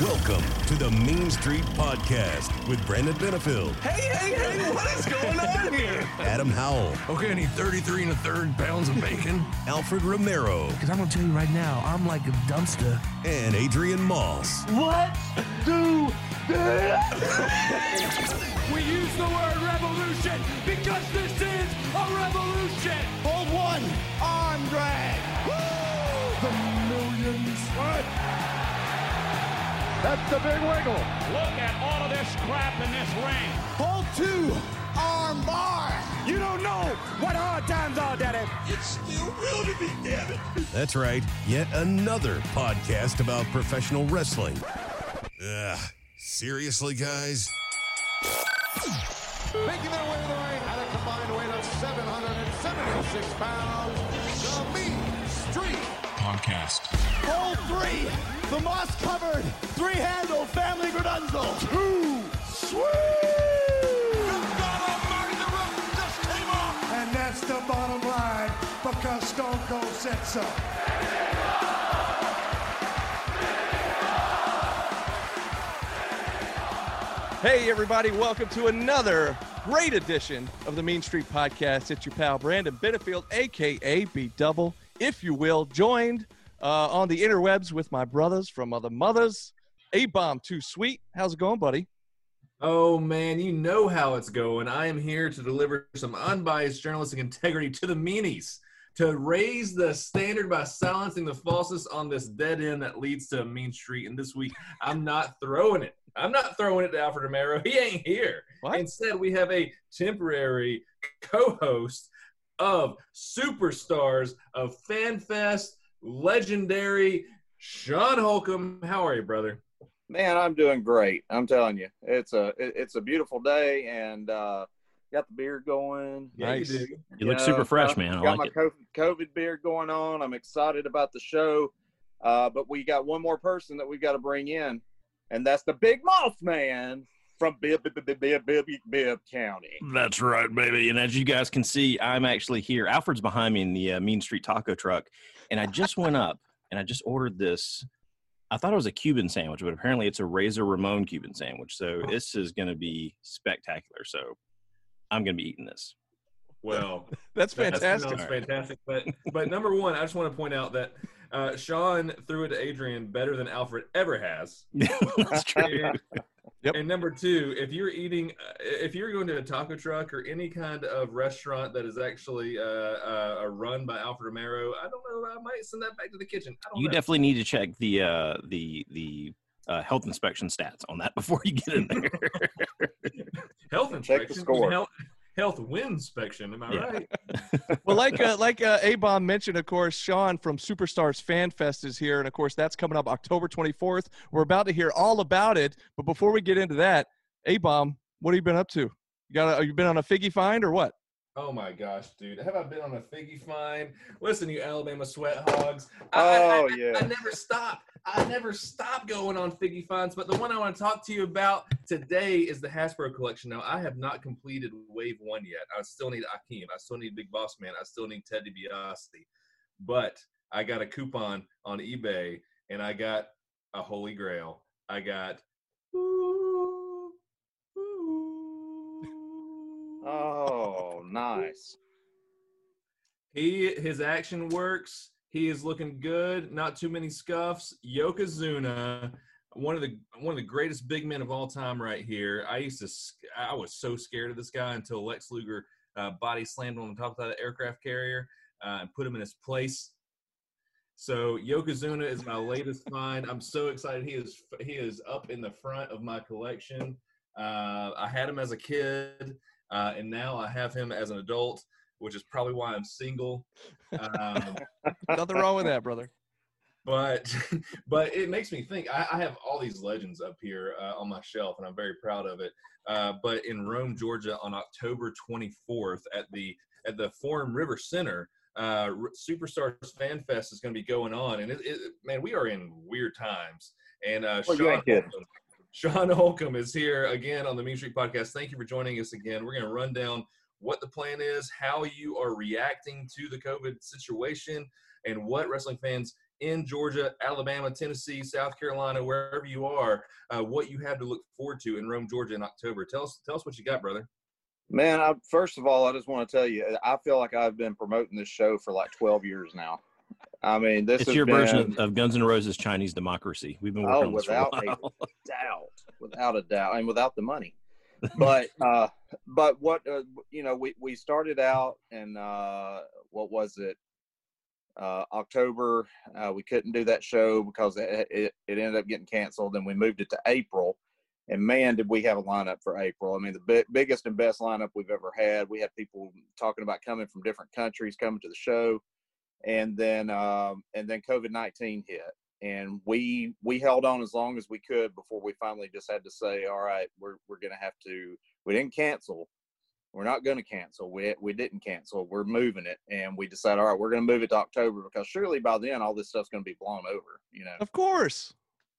Welcome to the Mean Street Podcast with Brandon Benefield, Hey, hey, hey, what is going on here? Adam Howell, Okay, I need 33 and a third pounds of bacon. Alfred Romero, Because I'm going to tell you right now, I'm like a dumpster. and Adrian Moss. Let's do! We use the word revolution because this is a revolution. Hold one, arm drag. Woo! The millions. What? That's the big wiggle. Look at all of this crap in this ring. Hold two, arm bar. You don't know what hard times are, Daddy. It's still real to me, damn it. That's right, yet another podcast about professional wrestling. Ugh, seriously, guys? Making their way to the ring at a combined weight of 776 pounds, the Mean Street Podcast. Hold three, the moss covered, three handle family Gradunzel. Two, sweet! And that's the bottom line because Stone Cold said so. Hey, everybody, welcome to another great edition of the Mean Street Podcast. It's your pal Brandon Benefield, aka B Double, if you will, joined uh, on the interwebs with my brothers from other mothers. A bomb too sweet. How's it going, buddy? Oh man, you know how it's going. I am here to deliver some unbiased journalistic integrity to the meanies, to raise the standard by silencing the falseness on this dead end that leads to a mean street. And this week, I'm not throwing it. I'm not throwing it to Alfred Romero. He ain't here. What? Instead, we have a temporary co-host of superstars of FanFest, legendary Sean Holcomb. How are you, brother? Man, I'm doing great. I'm telling you, it's a it's a beautiful day, and uh, got the beard going. Yeah, Nice. you do. You look know, super fresh, got- man. I got like my it. COVID, COVID beard going on. I'm excited about the show, uh, but we got one more person that we've got to bring in, and that's the Big Moss Man from Bibb Bibb Bibb Bibb Bibb, Bibb County. That's right, baby. And as you guys can see, I'm actually here. Alfred's behind me in the uh, Mean Street Taco truck, and I just went up and I just ordered this. I thought it was a Cuban sandwich, but apparently it's a Razor Ramon Cuban sandwich. So this is going to be spectacular. So I'm going to be eating this. Well, That's fantastic. sounds fantastic. But but number one, I just want to point out that uh, Sean threw it to Adrian better than Alfred ever has. That's true. And, Yep. and number two, if you're eating, uh, if you're going to a taco truck or any kind of restaurant that is actually uh, uh, run by Alfred Romero, I don't know. I might send that back to the kitchen. I don't You know. definitely need to check the uh, the the uh, health inspection stats on that before you get in there. health Check the inspection. score. Health, health wind inspection. Am I Yeah. right? well, like uh, like uh, A Bomb mentioned, of course, Sean from Superstars Fan Fest is here, and of course, that's coming up October 24th. We're about to hear all about it, but before we get into that, A Bomb, what have you been up to? You got? A, you been on a figgy find or what? Oh my gosh, dude! Have I been on a figgy find? Listen, you Alabama sweat hogs. I- I- Oh I, yeah. I never stop. I never stop going on figgy finds. But the one I want to talk to you about today is the Hasbro collection. Now, I have not completed Wave One yet. I still need Akeem. I still need Big Boss Man. I still need Ted DiBiase. But I got a coupon on eBay, and I got a Holy Grail. I got. Oh, nice. He his action works. He is looking good. Not too many scuffs. Yokozuna, one of the one of the greatest big men of all time, right here. I used to. I was so scared of this guy until Lex Luger uh, body slammed on the top of that aircraft carrier uh, and put him in his place. So Yokozuna is my latest find. I'm so excited. He is he is up in the front of my collection. Uh, I had him as a kid, uh, and now I have him as an adult, which is probably why I'm single. Um, Nothing wrong with that, brother. but but it makes me think. I, I have all these legends up here uh, on my shelf, and I'm very proud of it. Uh, but in Rome, Georgia, on October 24th at the at the Forum River Center, uh, R- Superstars Fan Fest is going to be going on, and it, it, man, we are in weird times. And uh, Well, you Sean ain't kidding. Holcomb, Sean Holcomb is here again on the Mean Street Podcast. Thank you for joining us again. We're going to run down what the plan is, how you are reacting to the COVID situation, and what wrestling fans in Georgia, Alabama, Tennessee, South Carolina, wherever you are, uh, what you have to look forward to in Rome, Georgia in October. Tell us, tell us what you got, brother. Man, I, first of all, I just want to tell you, I feel like I've been promoting this show for like 12 years now. I mean, this It's your been, version of, of Guns N' Roses Chinese democracy. We've been working Oh, on this for a without a doubt, without a doubt, and without the money. But uh, but what uh, you know, we we started out in uh, what was it? Uh, October. Uh, we couldn't do that show because it, it it ended up getting canceled, and we moved it to April. And man, did we have a lineup for April! I mean, the bi- biggest and best lineup we've ever had. We had people talking about coming from different countries coming to the show, and then um, and then COVID nineteen hit, and we we held on as long as we could before we finally just had to say, all right, we're we're gonna have to. We didn't cancel. We're not going to cancel. We we didn't cancel. We're moving it, and we decided, all right, we're going to move it to October because surely by then all this stuff's going to be blown over. You know, Of course.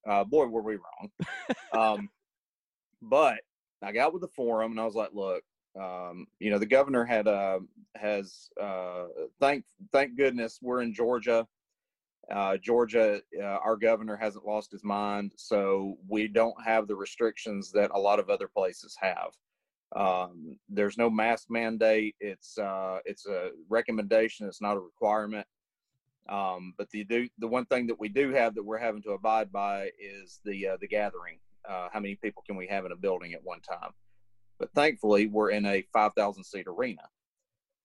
uh, boy, were we wrong. um, but I got with the forum and I was like, look, um, you know, the governor had uh, has uh, thank thank goodness we're in Georgia. Uh, Georgia, uh, our governor hasn't lost his mind, so we don't have the restrictions that a lot of other places have. Um, there's no mask mandate. It's uh, it's a recommendation. It's not a requirement. Um, but the do the one thing that we do have that we're having to abide by is the uh, the gathering. How many people can we have in a building at one time? But thankfully, we're in a 5,000 seat arena.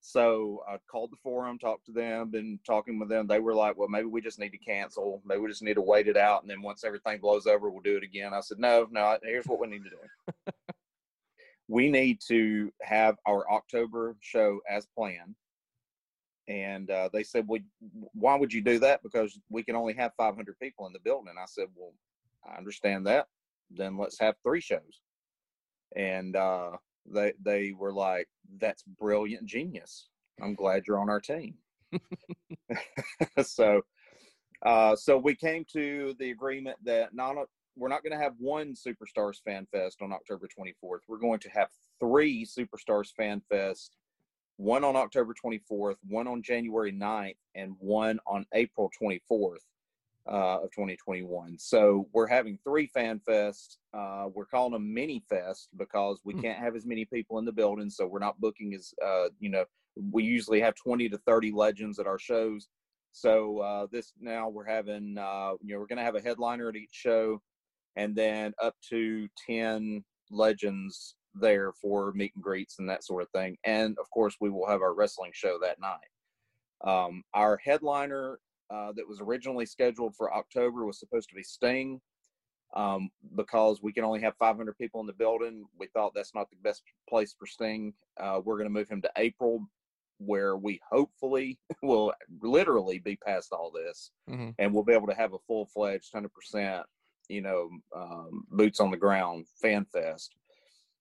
So I called the forum, talked to them, been talking with them. They were like, "Well, maybe we just need to cancel. Maybe we just need to wait it out, and then once everything blows over, we'll do it again." I said, "No, no. Here's what we need to do. we need to have our October show as planned." And uh, they said, "Well, why would you do that? Because we can only have 500 people in the building." I said, "Well, I understand that. Then let's have three shows." And uh, they they were like, "That's brilliant, genius. I'm glad you're on our team." so, uh, so we came to the agreement that not we're not going to have one Superstars Fan Fest on October 24th. We're going to have three Superstars Fan Fest one on October 24th, one on January 9th, and one on April 24th uh, of 2021. So we're having three fan fests. Uh, we're calling them mini fest because we can't have as many people in the building. So we're not booking as, uh, you know, we usually have 20 to 30 legends at our shows. So uh, this now we're having, uh, you know, we're going to have a headliner at each show and then up to 10 legends there for meet and greets and that sort of thing. And of course, we will have our wrestling show that night. Um, our headliner uh, that was originally scheduled for October was supposed to be Sting. Um, because we can only have 500 people in the building, we thought that's not the best place for Sting. Uh, we're going to move him to April, where we hopefully will literally be past all this, Mhm. and we'll be able to have a full fledged 100%, you know, um, boots on the ground fan fest.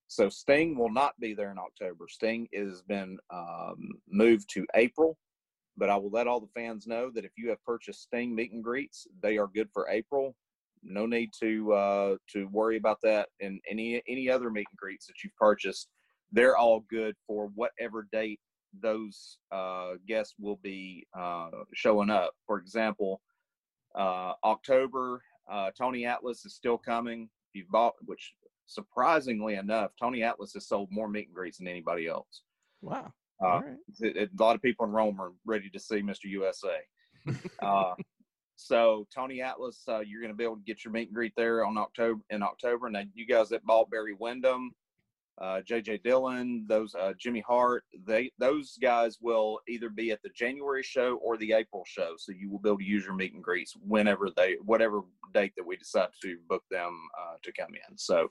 So Sting will not be there in October. Sting has been um, moved to April, but I will let all the fans know that if you have purchased Sting meet and greets, they are good for April. No need to uh, to worry about that. And any any other meet and greets that you've purchased, they're all good for whatever date those uh, guests will be uh, showing up. For example, uh, October, uh, Tony Atlas is still coming. If you've bought, which surprisingly enough, Tony Atlas has sold more meet and greets than anybody else. Wow. Uh, right. it- it- a lot of people in Rome are ready to see Mr. USA. uh, so Tony Atlas, uh, you're going to be able to get your meet and greet there on October in October. And then you guys at bought Barry Windham, uh, JJ Dillon, those uh, Jimmy Hart, they those guys will either be at the January show or the April show. So you will be able to use your meet and greets whenever they whatever date that we decide to book them uh, to come in. So.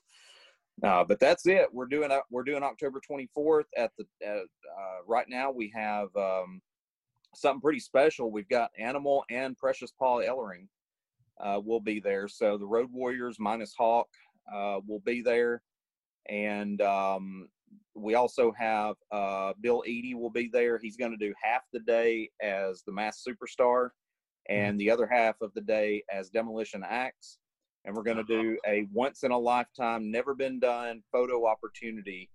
Uh, but that's it. We're doing uh, we're doing October 24th at the at, uh, right now. We have um, something pretty special. We've got Animal and Precious Paul Ellering uh, will be there. So the Road Warriors minus Hawk uh, will be there, and um, we also have uh, Bill Eadie will be there. He's going to do half the day as the Masked Superstar, and the other half of the day as Demolition Ax. And we're going to do a once in a lifetime, never been done photo opportunity,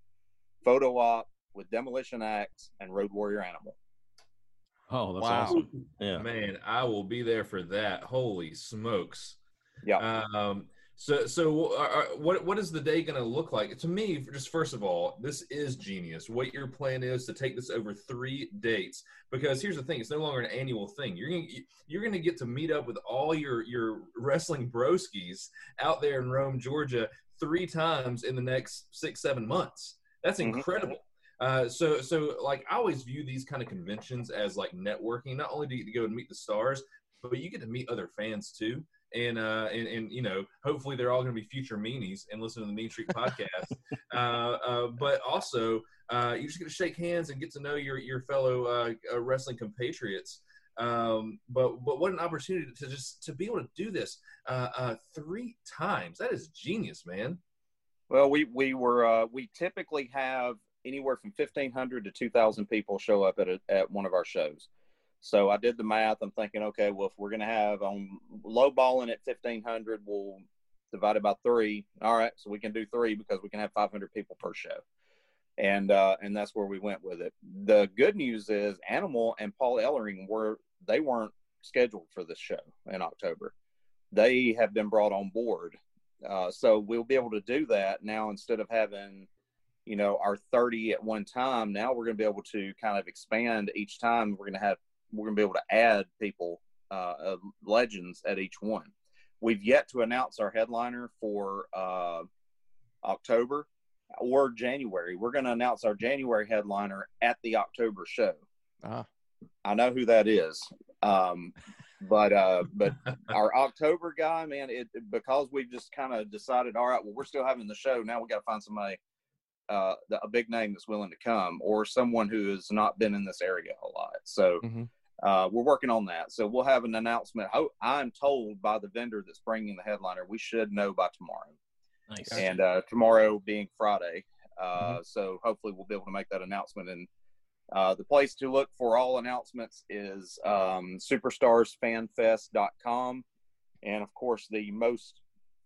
photo op with Demolition Ax and Road Warrior Animal. Oh, that's Wow. awesome. Yeah. Man, I will be there for that. Holy smokes! Yeah. Um, so, so uh, uh, what what is the day going to look like? To me, just first of all, this is genius. What your plan is to take this over three dates, because here's the thing: it's no longer an annual thing. You're gonna you're gonna get to meet up with all your your wrestling broskies out there in Rome, Georgia, three times in the next six seven months. That's Mhm. incredible. Uh, so, so like I always view these kind of conventions as like networking. Not only do you get to go and meet the stars, but you get to meet other fans too. And uh, and, and you know, hopefully they're all going to be future meanies and listen to the Mean Street podcast. uh, uh, but also, uh, you just get to shake hands and get to know your your fellow uh, uh, wrestling compatriots. Um, but but what an opportunity to just to be able to do this uh, uh, three times. That is genius, man. Well, we we were uh, we typically have anywhere from fifteen hundred to two thousand people show up at a, at one of our shows. So I did the math. I'm thinking, okay, well, if we're going to have on low balling at fifteen hundred, we'll divide it by three. All right, so we can do three because we can have five hundred people per show, and uh, and that's where we went with it. The good news is Animal and Paul Ellering were they weren't scheduled for this show in October. They have been brought on board uh, so we'll be able to do that now instead of having, you know, our 30 at one time. Now we're going to be able to kind of expand each time. We're going to have, we're going to be able to add people, uh, uh, legends at each one. We've yet to announce our headliner for uh, October or January. We're going to announce our January headliner at the October show. Ah. I know who that is. Um, but uh, but our October guy, man, it because we've just kind of decided, all right, well, we're still having the show. Now we got to find somebody, uh, a big name that's willing to come, or someone who has not been in this area a lot. So Mhm. Uh, we're working on that. So we'll have an announcement. I, I'm told by the vendor that's bringing the headliner, we should know by tomorrow. Nice. And uh, tomorrow being Friday, uh, so hopefully we'll be able to make that announcement and. Uh, the place to look for all announcements is um, superstarsfanfest.com. And of course, the most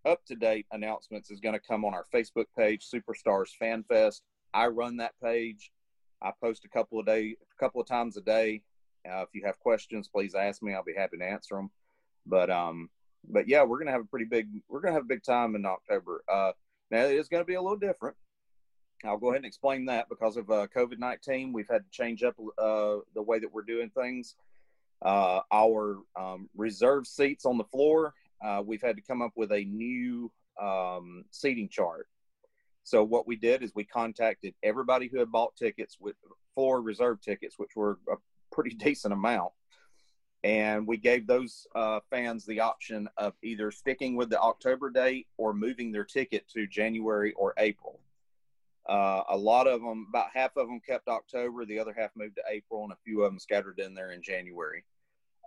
up to date announcements is going to come on our Facebook page, Superstars Fan Fest. I run that page. I post a couple of day, a couple of times a day. Uh, if you have questions, please ask me. I'll be happy to answer them. But um, but yeah, we're gonna have a pretty big, we're gonna have a big time in October. Uh, now it is gonna be a little different. I'll go ahead and explain that because of uh, COVID 19, we've had to change up uh, the way that we're doing things. Uh, our um, reserve seats on the floor, uh, we've had to come up with a new um, seating chart. So, what we did is we contacted everybody who had bought tickets with floor reserve tickets, which were a pretty decent amount. And we gave those uh, fans the option of either sticking with the October date or moving their ticket to January or April. Uh, a lot of them, about half of them kept October, the other half moved to April, and a few of them scattered in there in January.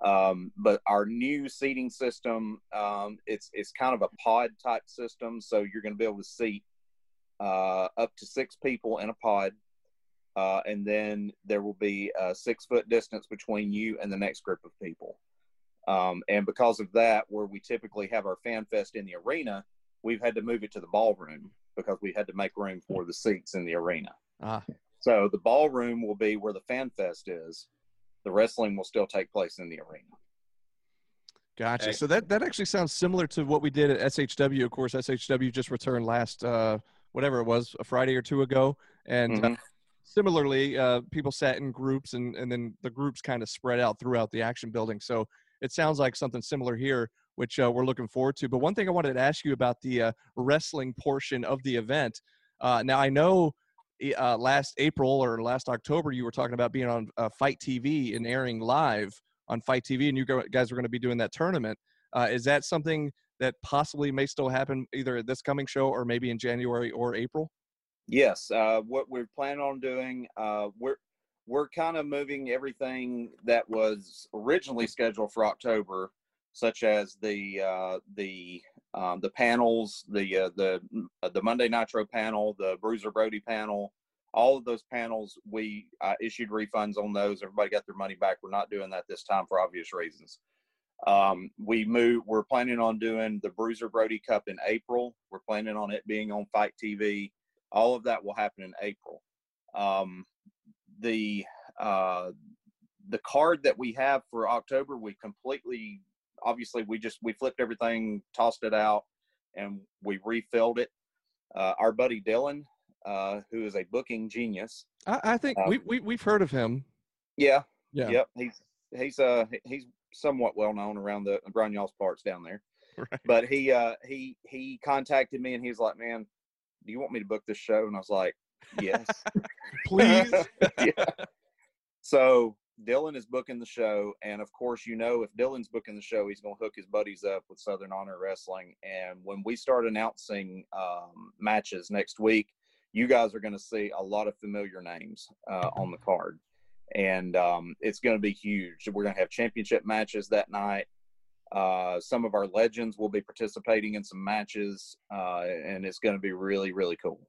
Um, but our new seating system, um, it's it's kind of a pod type system, so you're going to be able to seat uh, up to six people in a pod, uh, and then there will be a six foot distance between you and the next group of people. Um, and because of that, where we typically have our fan fest in the arena, we've had to move it to the ballroom because we had to make room for the seats in the arena. Ah. So the ballroom will be where the fan fest is. The wrestling will still take place in the arena. Gotcha. So that that actually sounds similar to what we did at SHW. Of course, SHW just returned last uh, whatever it was, a Friday or two ago, and uh, Mhm. Similarly, uh, people sat in groups, and and then the groups kind of spread out throughout the action building. So it sounds like something similar here, which uh, we're looking forward to. But one thing I wanted to ask you about the uh, wrestling portion of the event. Uh, now I know. Uh, last April or last October, you were talking about being on uh, FITE TV and airing live on FITE TV, and you guys were going to be doing that tournament. Uh, is that something that possibly may still happen either at this coming show or maybe in January or April? Yes, uh, what we're planning on doing, uh, we're we're kind of moving everything that was originally scheduled for October, such as the uh, the um, the panels, the uh, the uh, the Monday Nitro panel, the Bruiser Brody panel, all of those panels. We uh, issued refunds on those. Everybody got their money back. We're not doing that this time for obvious reasons. Um, we move. We're planning on doing the Bruiser Brody Cup in April. We're planning on it being on FITE TV all of that will happen in April. Um, the uh, the card that we have for October, we completely, obviously, we just we flipped everything, tossed it out, and we refilled it. Uh, our buddy Dylan, uh, who is a booking genius. I, I think Um, we, we we've heard of him. Yeah, Yeah. Yep. He's he's uh he's somewhat well known around the around y'all's parts down there. Right. But he uh he he contacted me and he's like, Man, do you want me to book this show? And I was like, Yes. Please. yeah. So Dylan is booking the show, and of course, you know, if Dylan's booking the show, he's going to hook his buddies up with Southern Honor Wrestling. And when we start announcing um, matches next week, you guys are going to see a lot of familiar names uh, on the card, and um, it's going to be huge. We're going to have championship matches that night. Uh, some of our legends will be participating in some matches, uh, and it's going to be really, really cool.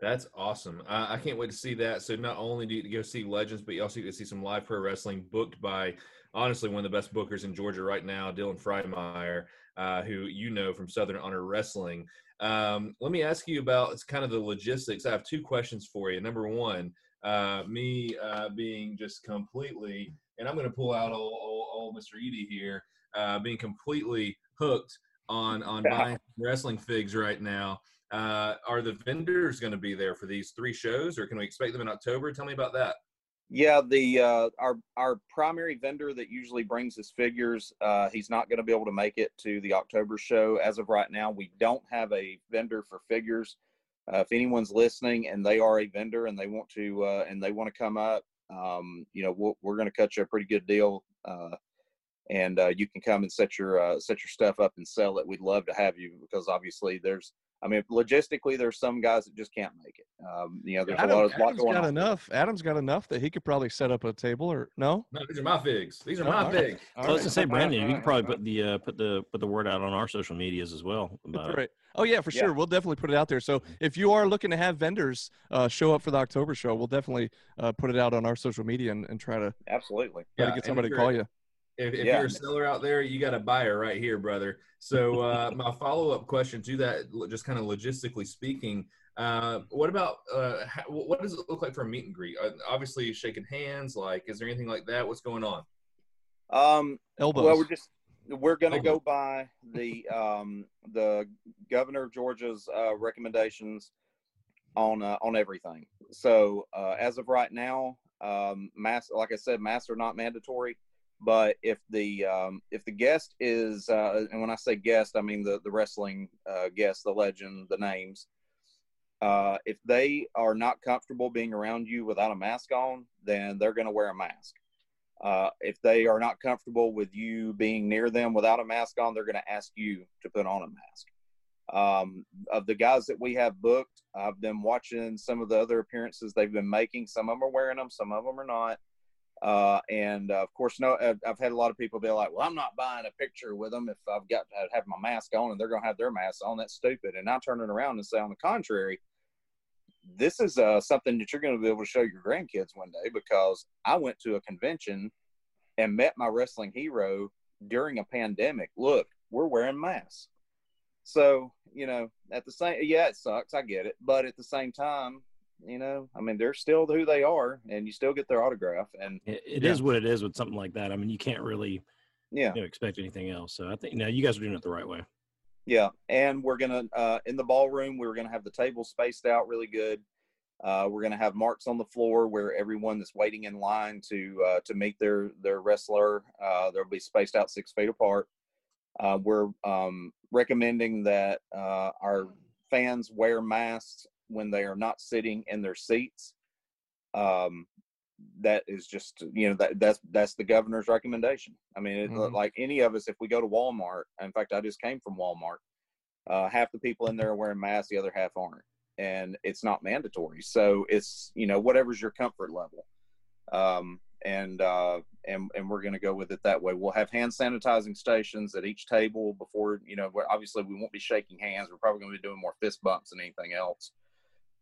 That's awesome. I, I can't wait to see that. So not only do you go see legends, but you also get to see some live pro wrestling booked by honestly one of the best bookers in Georgia right now, Dylan Freimeyer, uh, who you know from Southern Honor Wrestling. Um, let me ask you about it's kind of the logistics. I have two questions for you. Number one, uh, me uh, being just completely, and I'm going to pull out old, old, old Mr. Edie here, uh, being completely hooked on on buying wrestling figs right now. Uh, are the vendors going to be there for these three shows, or can we expect them in October? Tell me about that. Yeah, the uh, our our primary vendor that usually brings his figures, uh, he's not going to be able to make it to the October show as of right now. We don't have a vendor for figures. Uh, if anyone's listening and they are a vendor and they want to uh, and they want to come up, um, you know, we'll, we're going to cut you a pretty good deal, uh, and uh, you can come and set your uh, set your stuff up and sell it. We'd love to have you because obviously there's, I mean, logistically there's some guys that just can't make it. Um, you know, there's Adam, a lot, of, lot going got on. Enough. Adam's got enough that he could probably set up a table or no? No, these are my figs. These are Oh, my all right. figs. All so I was right. gonna say, Brandon, you can probably put the uh, put the put the word out on our social medias as well. About it. Right. Oh yeah, for Yeah. sure. We'll definitely put it out there. So if you are looking to have vendors uh, show up for the October show, we'll definitely uh, put it out on our social media and, and try to Absolutely. try Yeah, to get somebody if to you're- call you. If, if Yeah. you're a seller out there, you got a buyer right here, brother. So uh, my follow up question to that, just kind of logistically speaking, uh, what about uh, how, what does it look like for a meet and greet? Uh, obviously, shaking hands. Like, is there anything like that? What's going on? Um, Elbows. Well, we're just we're going to go by the um, the governor of Georgia's uh, recommendations on uh, on everything. So uh, as of right now, um, mask like I said, masks are not mandatory. But if the um, if the guest is, uh, and when I say guest, I mean the the wrestling uh, guest, the legend, the names. Uh, if they are not comfortable being around you without a mask on, then they're going to wear a mask. Uh, if they are not comfortable with you being near them without a mask on, they're going to ask you to put on a mask. Um, of the guys that we have booked, I've been watching some of the other appearances they've been making. Some of them are wearing them, some of them are not. Uh, and uh, of course, no, I've, had a lot of people be like, "Well, I'm not buying a picture with them if I've got to have my mask on, and they're going to have their mask on. That's stupid." And I turn it around and say, on the contrary, this is uh, something that you're going to be able to show your grandkids one day because I went to a convention and met my wrestling hero during a pandemic. Look, we're wearing masks. So, you know, at the same, yeah, it sucks. I get it. But at the same time, you know, I mean, they're still who they are and you still get their autograph. And It, it is what it is with something like that. I mean, you can't really yeah, you know, expect anything else. So I think now you guys are doing it the right way. Yeah, and we're gonna uh, in the ballroom. We're gonna have the tables spaced out really good. Uh, we're gonna have marks on the floor where everyone that's waiting in line to uh, to meet their their wrestler. Uh, they'll be spaced out six feet apart. Uh, we're um, recommending that uh, our fans wear masks when they are not sitting in their seats. Um, that is just you know that that's that's the governor's recommendation. I mean, it, Mhm. like any of us, if we go to Walmart, in fact, I just came from Walmart. Uh, half the people in there are wearing masks, the other half aren't, and it's not mandatory. So it's you know whatever's your comfort level, um, and uh, and and we're going to go with it that way. We'll have hand sanitizing stations at each table before you know. Obviously we won't be shaking hands. We're probably going to be doing more fist bumps than anything else.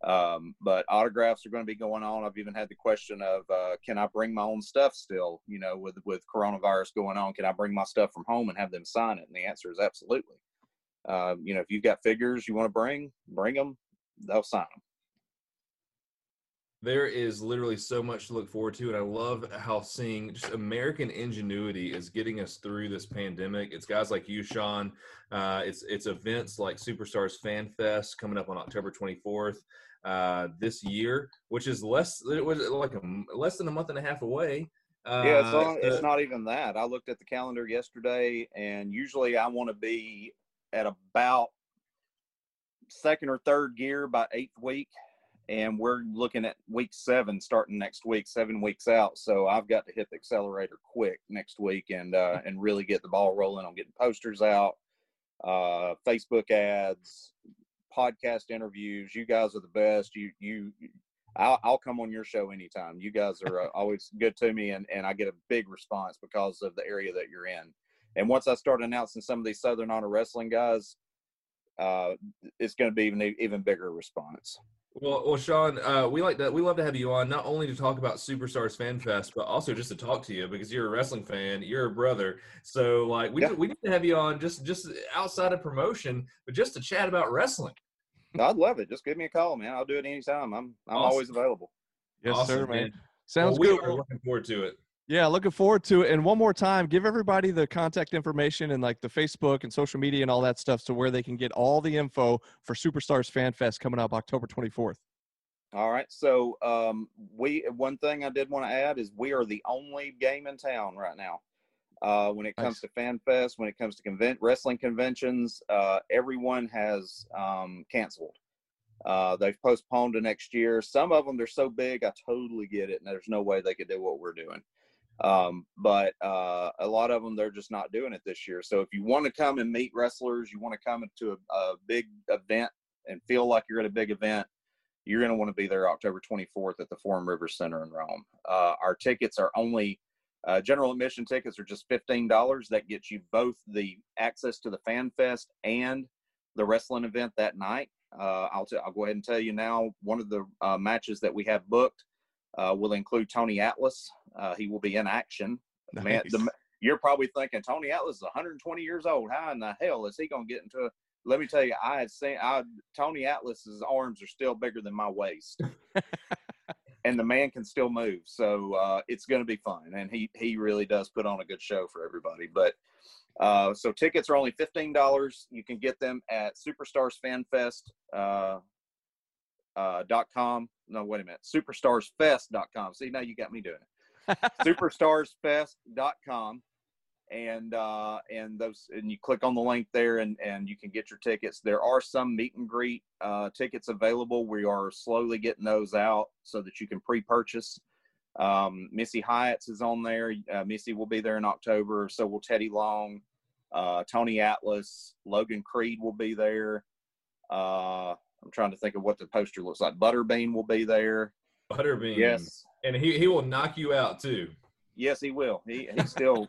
Um, but autographs are going to be going on. I've even had the question of, uh, can I bring my own stuff still? You know, with with coronavirus going on, can I bring my stuff from home and have them sign it? And the answer is absolutely. Um, you know, if you've got figures you want to bring, bring them. They'll sign them. there is literally so much to look forward to and i love how seeing just american ingenuity is getting us through this pandemic it's guys like you sean uh, it's it's events like superstars fan fest coming up on october 24th uh, this year which is less it was like a, less than a month and a half away uh, yeah, it's, on, uh, it's not even that. I looked at the calendar yesterday, and usually I want to be at about second or third gear by eighth week, and we're looking at week seven starting next week, seven weeks out. So I've got to hit the accelerator quick next week and uh, and really get the ball rolling on getting posters out, uh, Facebook ads, podcast interviews. You guys are the best. You you. I'll, I'll come on your show anytime. You guys are uh, always good to me, and, and I get a big response because of the area that you're in. And once I start announcing some of these Southern Honor Wrestling guys, uh, it's going to be even even bigger response. Well, well, Sean, uh, we like that. We love to have you on, not only to talk about Superstars Fan Fest, but also just to talk to you because you're a wrestling fan, you're a brother. So, like, we Yeah. we need to have you on just just outside of promotion, but just to chat about wrestling. I'd love it. Just give me a call, man. I'll do it anytime. I'm I'm Awesome. always available. Yes, Awesome, sir, man. man. Sounds Well, we good. are looking forward to it. Yeah, looking forward to it. And one more time, give everybody the contact information and like the Facebook and social media and all that stuff so where they can get all the info for Superstars Fan Fest coming up October 24th. All right. So um, we one thing I did want to add is we are the only game in town right now. Uh, when it comes Nice. to FanFest, when it comes to convent wrestling conventions, uh, everyone has um, canceled. Uh, they've postponed to next year. Some of them they're so big, I totally get it, and there's no way they could do what we're doing. Um, but uh, a lot of them they're just not doing it this year. So if you want to come and meet wrestlers, you want to come to a, a big event and feel like you're at a big event, you're going to want to be there October 24th at the Forum River Center in Rome. Uh, our tickets are only uh, general admission tickets are just fifteen dollars. That gets you both the access to the Fan Fest and the wrestling event that night. Uh, I'll t- I'll go ahead and tell you now. One of the uh, matches that we have booked uh, will include Tony Atlas. Uh, he will be in action. Man, the, you're probably thinking Tony Atlas is 120 years old. How in the hell is he going to get into? A, let me tell you, I had seen I, Tony Atlas's arms are still bigger than my waist, and the man can still move. So uh, it's going to be fun, and he he really does put on a good show for everybody. But uh, so tickets are only fifteen dollars. You can get them at SuperstarsFanFest. Uh, uh, dot com. No, wait a minute. Superstarsfest.com. See, now you got me doing it superstarsfest.com and uh and those and you click on the link there and and you can get your tickets there are some meet and greet uh tickets available we are slowly getting those out so that you can pre-purchase um missy hyatt's is on there uh, missy will be there in october so will teddy long uh tony atlas logan creed will be there uh i'm trying to think of what the poster looks like butterbean will be there Butterbean. yes And he, he will knock you out too. Yes, he will. He he's still.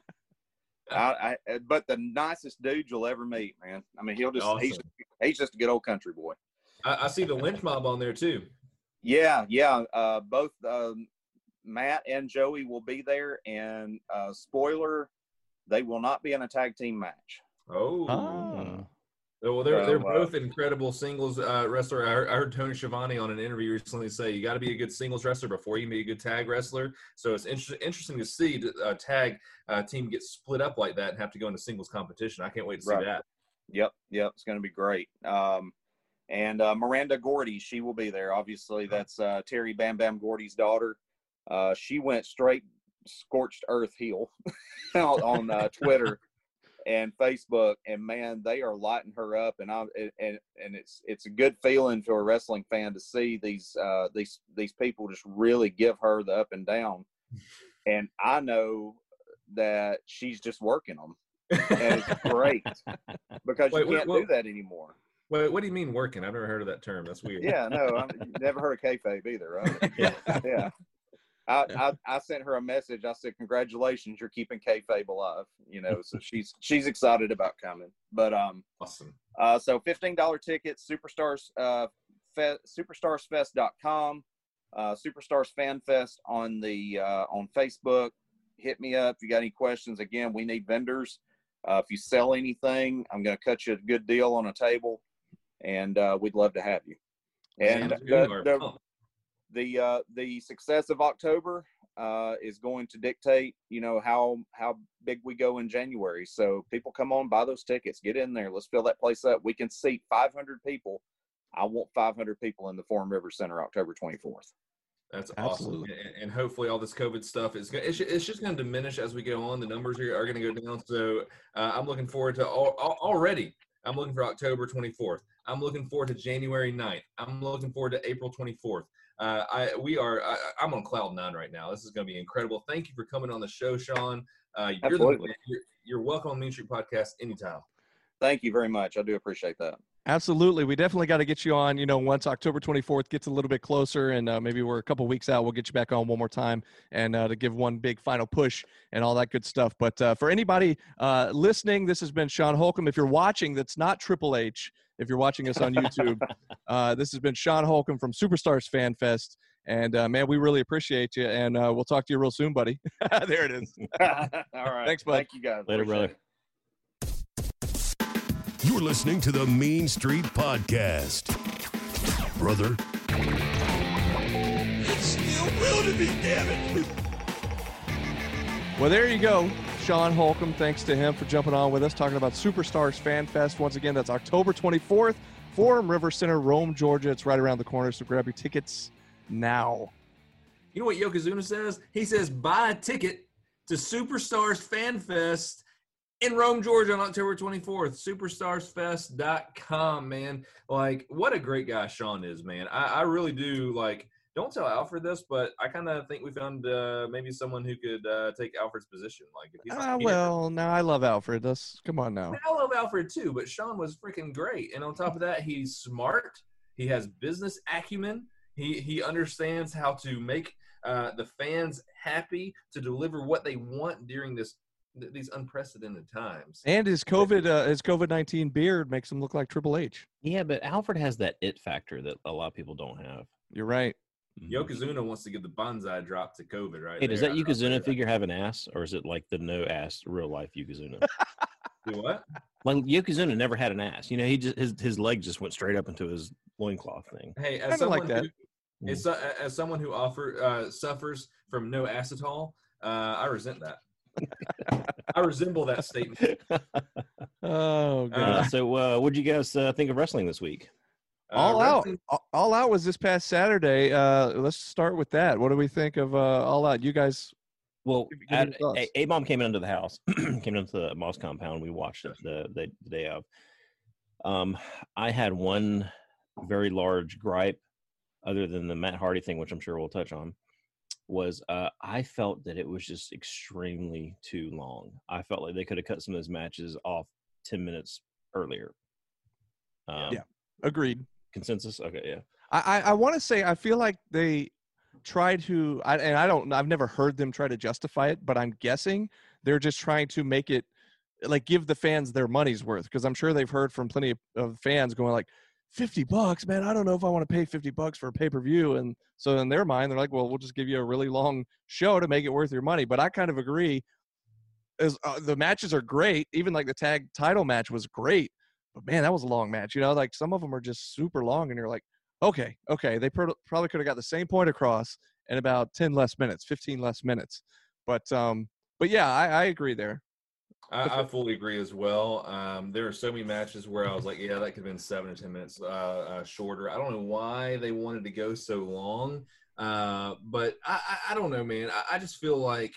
I, I but the nicest dude you'll ever meet, man. I mean, he'll just he's Awesome. he's just a good old country boy. I, I see the lynch mob on there too. Yeah, yeah. Uh, both um, Matt and Joey will be there, and uh, spoiler, they will not be in a tag team match. Oh. Ah. Well, they're they're uh, both incredible singles uh, wrestler. I heard, I heard Tony Schiavone on an interview recently say you got to be a good singles wrestler before you can be a good tag wrestler. So it's inter- interesting to see a tag uh, team get split up like that and have to go into singles competition. I can't wait to see Right. that. Yep, yep. It's going to be great. Um, and uh, Miranda Gordy, she will be there. Obviously, that's uh, Terry Bam Bam Gordy's daughter. Uh, she went straight scorched earth heel on, on uh, Twitter and Facebook, and man, they are lighting her up. And I and and it's it's a good feeling for a wrestling fan to see these uh, these these people just really give her the up and down. And I know that she's just working them, and it's great because Wait, you can't what- do that anymore. Wait, what do you mean working? I've never heard of that term. That's weird. Yeah, no, I've never heard of kayfabe either. Right? Yeah. yeah. I, I I sent her a message. I said, "Congratulations, you're keeping kayfabe alive." You know, so she's she's excited about coming. But um, Awesome. uh, so fifteen dollar tickets, Superstars uh, fe- superstarsfest.com, uh, Superstars Fan Fest on the uh, on Facebook. Hit me up if you got any questions. Again, we need vendors. Uh, if you sell anything, I'm going to cut you a good deal on a table, and uh, we'd love to have you. And the, the, pump. The uh, the success of October uh, is going to dictate, you know, how how big we go in January. So people come on, buy those tickets, get in there. Let's fill that place up. We can seat 500 people. I want 500 people in the Forum River Center October 24th. That's Absolutely. awesome, and, and hopefully all this COVID stuff is go- it's, it's just going to diminish as we go on. The numbers are, are going to go down. So uh, I'm looking forward to al- al- already. I'm looking for October 24th. I'm looking forward to January 9th. I'm looking forward to April 24th. Uh, I we are I, I'm on cloud nine right now. This is going to be incredible. Thank you for coming on the show, Sean. Uh, you're, Absolutely. man. you're, you're welcome on Main Street Podcast anytime. Thank you very much. I do appreciate that. Absolutely. We definitely got to get you on, you know, once October 24th gets a little bit closer and uh, maybe we're a couple weeks out, we'll get you back on one more time and uh, to give one big final push and all that good stuff. But uh, for anybody uh, listening, this has been Sean Holcomb. If you're watching, that's not Triple H. If you're watching us on YouTube, uh, this has been Sean Holcomb from Superstars Fan Fest. And uh, man, we really appreciate you. And uh, we'll talk to you real soon, buddy. there it is. All right. Thanks, bud. Thank you guys. Later, Appreciate brother. it. You're listening to the Mean Street Podcast. Brother, It's still real to me, damn it. Well, there you go. Sean Holcomb, thanks to him for jumping on with us, talking about Superstars Fan Fest. Once again, that's October 24th, Forum River Center, Rome, Georgia. It's right around the corner, so grab your tickets now. You know what Yokozuna says? He says buy a ticket to Superstars Fan Fest in Rome, Georgia on October 24th. Superstarsfest.com, man. Like, what a great guy Sean is, man. I, I really do like don't tell Alfred this, but I kind of think we found uh, maybe someone who could uh, take Alfred's position. Like, if he's not Ah, here- well, now I love Alfred. Let's come on now. I love Alfred too, but Sean was freaking great. And on top of that, he's smart. He has business acumen. He he understands how to make uh, the fans happy to deliver what they want during this th- these unprecedented times. And his COVID, uh, his COVID nineteen beard makes him look like Triple H. Yeah, but Alfred has that it factor that a lot of people don't have. You're right. Yokozuna wants to give the Banzai Drop to COVID, right? Hey, does that I don't know if Yokozuna that- figure have an ass, or is it like the no ass real life Yokozuna? What? like Yokozuna never had an ass. You know, he just his his leg just went straight up into his loincloth thing. Hey, as someone like that. who, as, so- as someone who offer uh, suffers from no acetol, uh, I resent that. I resemble that statement. Oh, God. Uh, so, uh, what would you guys uh, think of wrestling this week? Uh, All out. wrestling- All- All out was this past Saturday. Uh, let's start with that. What do we think of uh, All Out? You guys, Well, Give me- at. A Bomb came into the house, came into the Moss compound. We watched it the, the, the day of. Um, I had one very large gripe, other than the Matt Hardy thing, which I'm sure we'll touch on. Was uh, I felt that it was just extremely too long. I felt like they could have cut some of those matches off ten minutes earlier. Um, Yeah. agreed. Consensus. Okay. Yeah. I, I, want to say I feel like they tried to, I, and I don't, I've never heard them try to justify it, but I'm guessing they're just trying to make it like give the fans their money's worth because I'm sure they've heard from plenty of, fans going like, 50 bucks, man. I don't know if I want to pay 50 bucks for a pay per view. And so in their mind, they're like, well, we'll just give you a really long show to make it worth your money. But I kind of agree. As uh, the matches are great, even like the tag title match was great, but man, that was a long match. You know, like some of them are just super long, and you're like, okay, okay, they pro- probably could have got the same point across in about 10 less minutes, 15 less minutes. But um, but yeah, I, I agree there. I, I fully agree as well. Um, there are so many matches where I was like, yeah, that could have been seven or ten minutes uh, uh, shorter. I don't know why they wanted to go so long, uh, but I, I, I don't know, man. I, I just feel like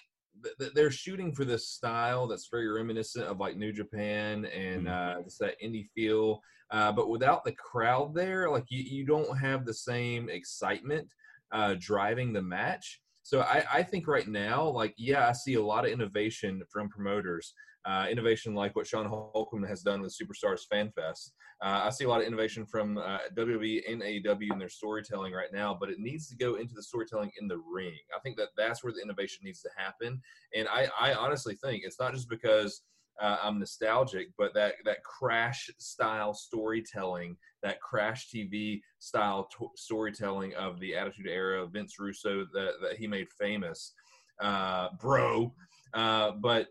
they're shooting for this style that's very reminiscent of like New Japan and uh, just that indie feel. Uh, but without the crowd there, like you, you don't have the same excitement uh, driving the match. So I, I think right now, like, yeah, I see a lot of innovation from promoters uh, innovation like what Sean Holcomb has done with Superstars Fan Fest. Uh, I see a lot of innovation from uh, WWE and AEW in their storytelling right now, but it needs to go into the storytelling in the ring. I think that that's where the innovation needs to happen. And I, I honestly think it's not just because uh, I'm nostalgic, but that that Crash style storytelling, that Crash TV style t- storytelling of the Attitude Era, Vince Russo that, that he made famous, uh, bro. Uh, but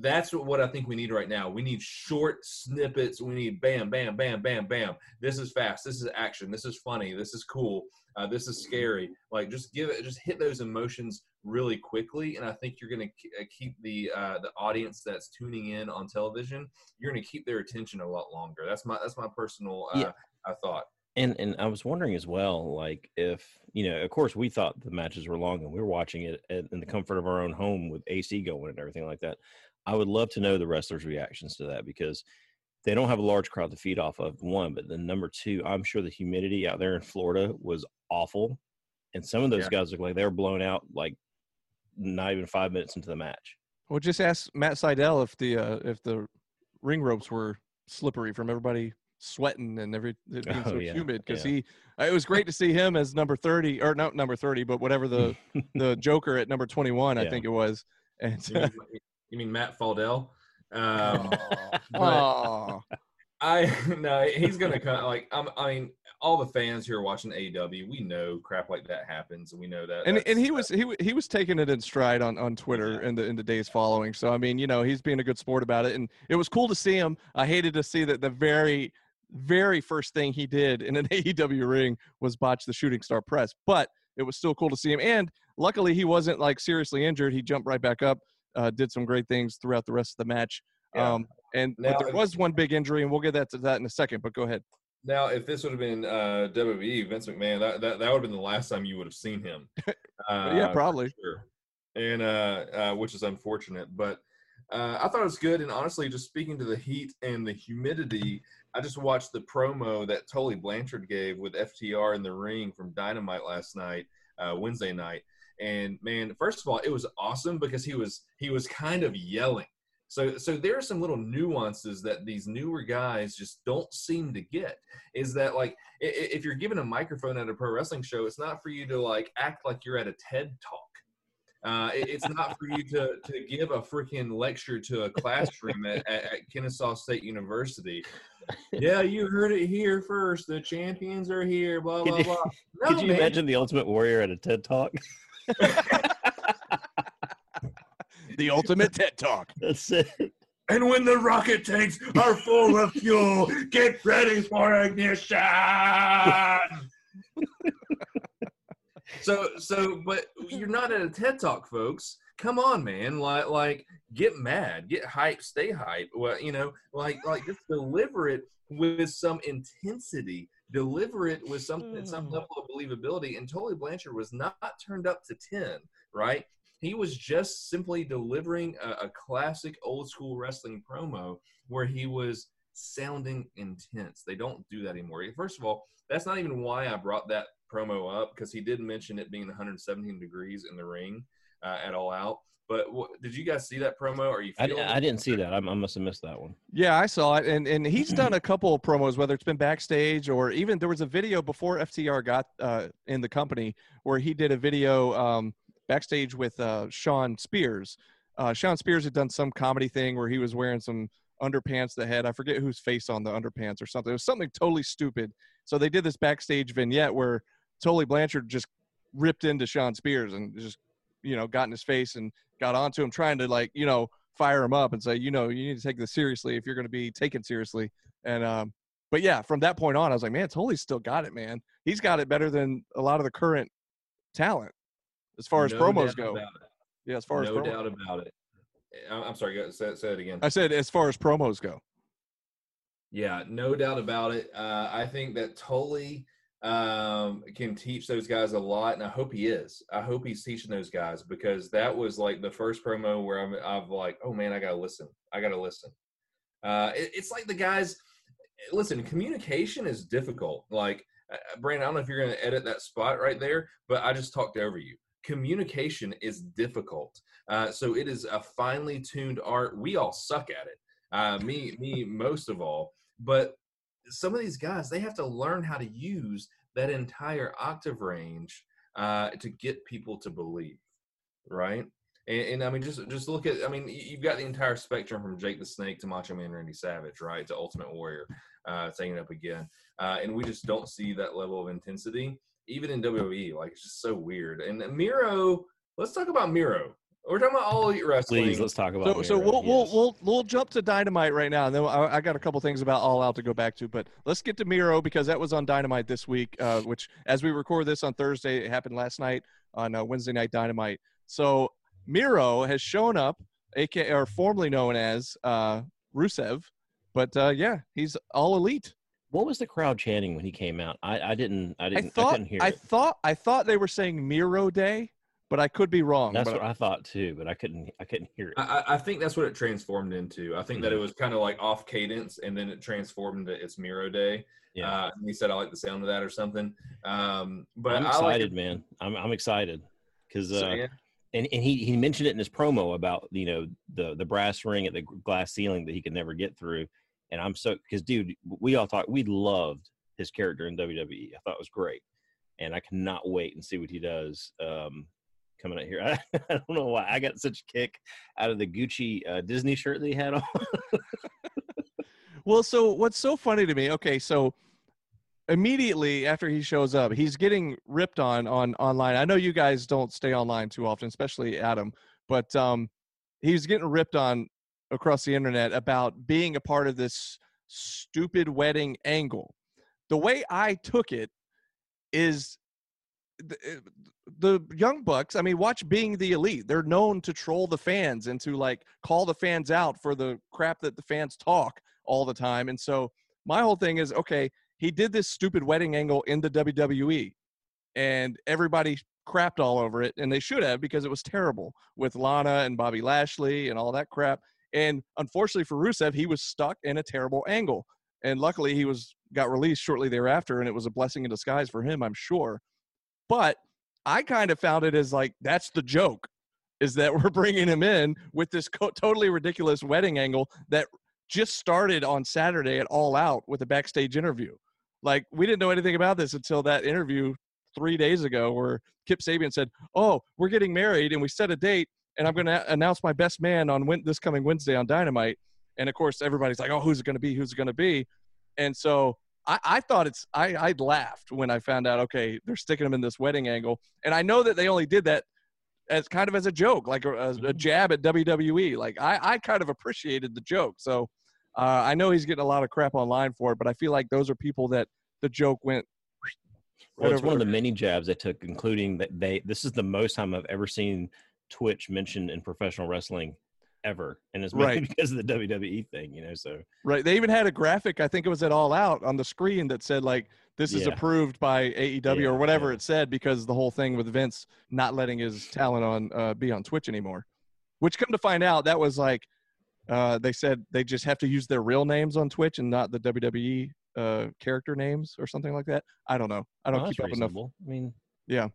that's what, I think we need right now. We need short snippets. We need bam, bam, bam, bam, bam. This is fast. This is action. This is funny. This is cool. Uh, this is scary. Like just give it, just hit those emotions really quickly, and I think you're going to keep the uh, the audience that's tuning in on television. You're going to keep their attention a lot longer. That's my that's my personal uh, Yeah. I thought. And and I was wondering as well, like if you know, of course, we thought the matches were long, and we were watching it at, in the comfort of our own home with AC going and everything like that. I would love to know the wrestlers' reactions to that because they don't have a large crowd to feed off of. One, but then number two, I'm sure the humidity out there in Florida was awful, and some of those Yeah. guys look like they were blown out like not even five minutes into the match. Well, just ask Matt Sydal if the uh, if the ring ropes were slippery from everybody sweating and every it being Oh, so yeah, humid because yeah. he it was great to see him as number 30 or not number 30 but whatever the the joker at number 21 i think it was and mean, you mean Matt Faldell? Um, but I no, he's gonna come. Like I'm, I mean, all the fans who are watching AEW, we know crap like that happens, and we know that. and and he was he he was taking it in stride on on Twitter in the in the days following. So I mean, you know, he's being a good sport about it, and it was cool to see him. I hated to see that the very very first thing he did in an AEW ring was botch the shooting star press, but it was still cool to see him. And luckily, he wasn't like seriously injured. He jumped right back up, uh, did some great things throughout the rest of the match. Yeah. Um, and Now, there was one big injury, and we'll get that to that in a second. But go ahead. Now, if this would have been uh, WWE, Vince McMahon, that, that, that would have been the last time you would have seen him. Uh, yeah, probably. Sure. And uh, uh, which is unfortunate, but uh, I thought it was good. And honestly, just speaking to the heat and the humidity, I just watched the promo that Tully Blanchard gave with FTR in the ring from Dynamite last night, uh, Wednesday night. And man, first of all, it was awesome because he was he was kind of yelling. So so there are some little nuances that these newer guys just don't seem to get. Is that like if you're given a microphone at a pro wrestling show, it's not for you to like act like you're at a TED talk. Uh, it- it's not for you to, to give a freaking lecture to a classroom at, at, at Kennesaw State University. Yeah, you heard it here first. The champions are here. Blah blah you- blah. No, Could you imagine the Ultimate Warrior at a TED Talk? The ultimate TED talk. That's it. And when the rocket tanks are full of fuel, get ready for ignition. So so, but you're not at a TED Talk, folks. Come on, man. Like like get mad, get hype, stay hype. Well, you know, like like just deliver it with some intensity. Deliver it with some at some level of believability. And Tully Blanchard was not turned up to ten, right? He was just simply delivering a, a classic old school wrestling promo where he was sounding intense. They don't do that anymore. First of all, that's not even why I brought that promo up because he did mention it being 117 degrees in the ring uh, at All Out. But what, did you guys see that promo? Are you? I, I didn't see that. I, I must have missed that one. Yeah, I saw it, and and he's done a couple of promos, whether it's been backstage or even there was a video before FTR got uh, in the company where he did a video um, backstage with uh, Shawn Spears. Uh, Shawn Spears had done some comedy thing where he was wearing some underpants that had I forget whose face on the underpants or something. It was something totally stupid. So they did this backstage vignette where Tully Blanchard just ripped into Shawn Spears and just you know got in his face and got onto him trying to like you know fire him up and say you know you need to take this seriously if you're going to be taken seriously and um but yeah from that point on i was like man Tully's still got it man he's got it better than a lot of the current talent as far as No promos go yeah as far no as promos. doubt about it. I'm sorry. Say, say it again. i said as far as promos go Yeah, no doubt about it. Uh, I think that Tully um, can teach those guys a lot, and I hope he is. I hope he's teaching those guys because that was like the first promo where I'm, I'm like, oh man, I gotta listen. I gotta listen. Uh, it- it's like the guys. Listen, communication is difficult. Like uh, Brandon, I don't know if you're gonna edit that spot right there, but I just talked over you. Communication is difficult. Uh, so it is a finely tuned art. We all suck at it. Uh, me, me, most of all. But some of these guys, they have to learn how to use that entire octave range uh, to get people to believe, right? And, and I mean, just just look at. I mean, you've got the entire spectrum from Jake the Snake to Macho Man Randy Savage, right, to Ultimate Warrior, uh, taking it up again, uh, and we just don't see that level of intensity even in WWE. Like it's just so weird. And Miro, let's talk about Miro. We're talking about all elite wrestling. Please, let's talk about. So, so we'll, we'll we'll we'll jump to Dynamite right now, and then I, I got a couple things about All Out to go back to. But let's get to Miro because that was on Dynamite this week. Uh, which, as we record this on Thursday, it happened last night on uh, Wednesday Night Dynamite. So Miro has shown up, aka or formerly known as uh, Rusev, but uh, yeah, he's all elite. What was the crowd chanting when he came out? I, I didn't. I I didn't. I, thought couldn't hear I it. thought I thought they were saying Miro Day, but I could be wrong. That's but what I thought too, but I couldn't. I couldn't hear it. I, I- I think that's what it transformed into. I think that it was kind of like off cadence, and then it transformed into it's Miro Day. Yeah. Uh, and he said, "I like the sound of that" or something. Um, but I'm I like excited, man. I'm I'm excited because So, uh, yeah. and and he he mentioned it in his promo about you know the the brass ring at the glass ceiling that he could never get through, and I'm so because dude, we all thought we loved his character in WWE. I thought it was great, and I cannot wait and see what he does. Um, coming out here, I, I don't know why I got such a kick out of the Gucci uh, Disney shirt that he had on. Well, so what's so funny to me? Okay, so immediately after he shows up, he's getting ripped on on online. I know you guys don't stay online too often, especially Adam, but um, he's getting ripped on across the internet about being a part of this stupid wedding angle. The way I took it is the, young bucks i mean watch being the elite. They're known to troll the fans and to like call the fans out for the crap that the fans talk all the time. And so my whole thing is okay he did this stupid wedding angle in the wwe and everybody crapped all over it and they should have because it was terrible with lana and bobby lashley and all that crap. And unfortunately for rusev he was stuck in a terrible angle. And luckily he was got released shortly thereafter and it was a blessing in disguise for him i'm sure. But I kind of found it as like that's the joke is that we're bringing him in with this co- totally ridiculous wedding angle that just started on Saturday at All Out with a backstage interview. Like we didn't know anything about this until that interview 3 days ago where Kip Sabian said, "Oh, we're getting married and we set a date and I'm going to announce my best man on Wed- this coming Wednesday on Dynamite." And of course, everybody's like, "Oh, who's it going to be? Who's it going to be?" And so I, I thought it's I, I laughed when I found out okay they're sticking him in this wedding angle. And I know that they only did that as kind of as a joke like a, a, a jab at WWE like I, I kind of appreciated the joke. So uh, I know he's getting a lot of crap online for it but I feel like those are people that the joke went Well, it's over one of the many jabs they took, including that they. This is the most time I've ever seen Twitch mentioned in professional wrestling ever, and it's Right. because of the WWE thing, you know. So right they even had a graphic I think it was at All Out on the screen that said like this is approved by AEW Yeah, or whatever yeah. it said because the whole thing with Vince not letting his talent on uh, be on Twitch anymore. Which come to find out that was like uh, they said they just have to use their real names on Twitch and not the WWE uh, character names or something like that. I don't know. I don't well, keep up enough. reasonable. I mean, Yeah.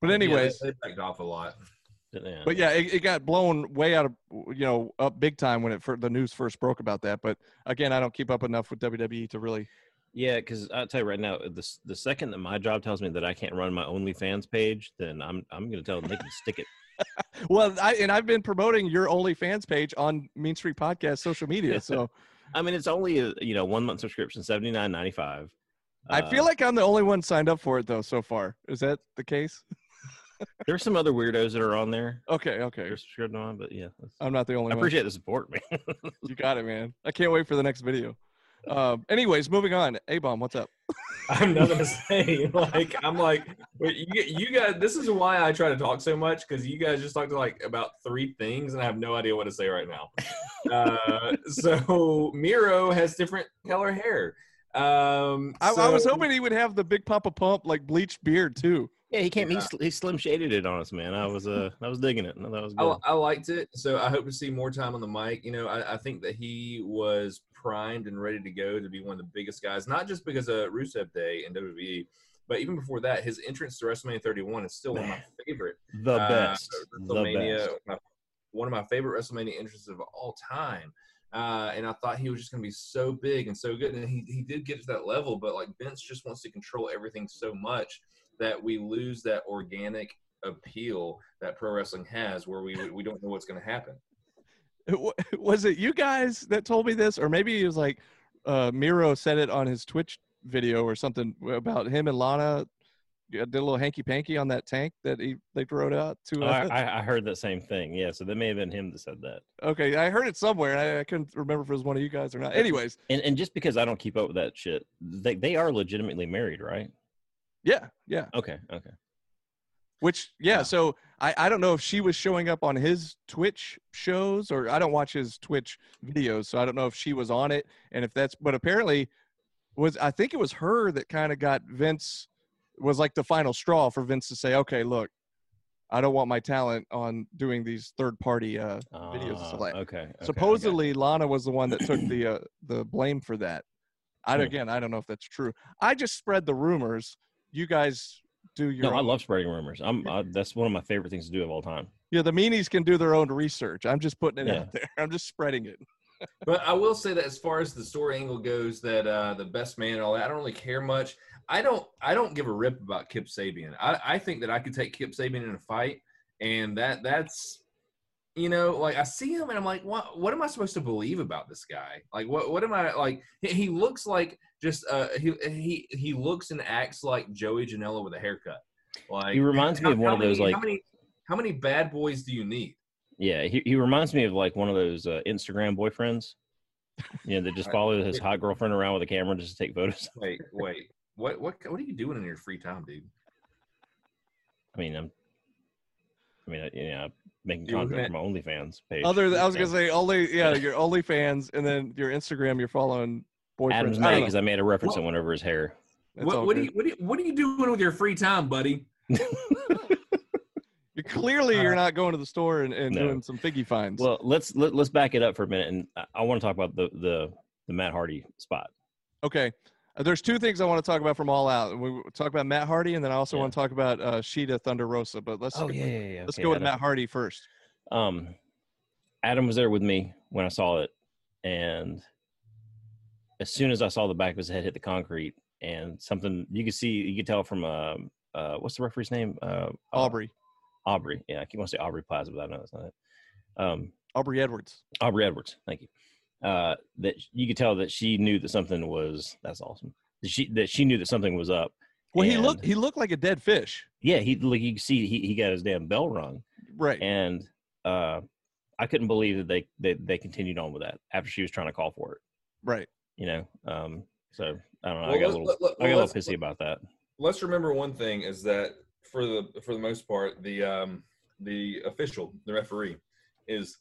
But anyways, they, they backed off a lot. Yeah. but yeah, it, it got blown way out of you know up big time when it fir- the news first broke about that. But again, I don't keep up enough with WWE to really. Yeah, because I'll tell you right now, the the second that my job tells me that I can't run my OnlyFans page, then I'm I'm going to tell them they can stick it. Well, I and I've been promoting your OnlyFans page on Mean Street Podcast social media, so I mean, it's only a you know one month subscription, seventy nine ninety five. I feel uh, like I'm the only one signed up for it though so far. Is that the case? there's some other weirdos that are on there. Okay, okay. They're subscribed on, but yeah, I'm not the only one. I one. appreciate the support, man. You got it, man. I can't wait for the next video. Um, anyways, moving on. A bomb, what's up? I'm not gonna say like I'm like wait, you you guys. This is why I try to talk so much because you guys just talked like about three things and I have no idea what to say right now. Uh, so Miro has different color hair. Um, I, I was hoping he would have the big Poppa Pump like bleached beard too. Yeah, he came. He, sl- he slim shaded it on us, man. I was uh, I was digging it. No, that was I, good. I liked it, so I hope to see more time on the mic. You know, I, I think that he was primed and ready to go to be one of the biggest guys, not just because of Rusev Day in WWE, but even before that, his entrance to WrestleMania 31 is still one of my favorite. the uh, best, the WrestleMania, best. my- one of my favorite WrestleMania entrances of all time. Uh, and I thought he was just going to be so big and so good, and he he did get to that level. But like Vince just wants to control everything so much that we lose that organic appeal that pro wrestling has, where we we don't know what's going to happen. Was it you guys that told me this, or maybe it was like uh, Miro said it on his Twitch video or something about him and Lana did a little hanky panky on that tank that he they wrote out to. Oh, Uh, I, I- I heard that same thing. Yeah, so that may have been him that said that. okay, I heard it somewhere. and I, I couldn't remember if it was one of you guys or not. Anyways, And and just because I don't keep up with that shit, they they are legitimately married, right? Yeah, yeah. Okay, okay. Which yeah, so I I don't know if she was showing up on his Twitch shows or I don't watch his Twitch videos, so I don't know if she was on it and if that's but apparently was I think it was her that kind of got Vince was like the final straw for Vince to say, "Okay, look, I don't want my talent on doing these third party uh videos and Ah, like okay, okay, I got it. Supposedly Lana was the one that took the uh, the blame for that. I Hmm. again, I don't know if that's true. I just spread the rumors. You guys do your No, I love spreading rumors. I'm I, that's one of my favorite things to do of all time. Yeah, the meanies can do their own research. I'm just putting it Yeah. out there. I'm just spreading it. But I will say that as far as the story angle goes, that uh, the best man and all that, I don't really care much. I don't I don't give a rip about Kip Sabian. I, I think that I could take Kip Sabian in a fight, and that that's you know like I see him and I'm like, what what am I supposed to believe about this guy? Like what what am I like? He, he looks like just uh he he he looks and acts like Joey Janela with a haircut. Like He reminds me of one how of those, many- like- how many how many bad boys do you need? Yeah, he he reminds me of like one of those uh, Instagram boyfriends. You know, that just follow his hot girlfriend around with a camera just to take photos. Wait wait what what what are you doing in your free time, dude? I mean, I'm, I mean, uh, you know, making You content met- for my OnlyFans page. Other, than, I was gonna say only, yeah, your OnlyFans, and then your Instagram. You're following boyfriends. Adam's mad because know. I made a reference that Well- went over his hair. What, all what, are you, what, are you, what are you doing with your free time, buddy? You- Clearly, you're uh, not going to the store and, and No. doing some figgy finds. Well, let's let, let's back it up for a minute, and I, I want to talk about the the the Matt Hardy spot. okay. Uh, there's two things I want to talk about from All Out. We talk about Matt Hardy, and then I also Yeah. want to talk about uh, Shida Thunder Rosa. But let's Oh yeah, yeah, yeah. let's okay, go with Adam. Matt Hardy first. Um, Adam was there with me when I saw it, and as soon as I saw the back of his head hit the concrete, and something you could see, you could tell from um, uh, what's the referee's name? Uh, uh, Aubrey, Aubrey. Yeah, I keep want to say Aubrey Plaza, but I know that's not it. Um, Aubrey Edwards. Aubrey Edwards. Thank you. Uh, that you could tell that she knew that something was. That's awesome. That she that she knew that something was up. Well, he looked he looked like a dead fish. Yeah, he like you can see he, he got his damn bell rung, Right. and uh, I couldn't believe that they, they they continued on with that after she was trying to call for it. right. You know, um, so I don't know. I Well, got a little let- let- I got a well, little let's- pissy about that. Let's remember one thing is that for the for the most part, the um, the official, the referee, is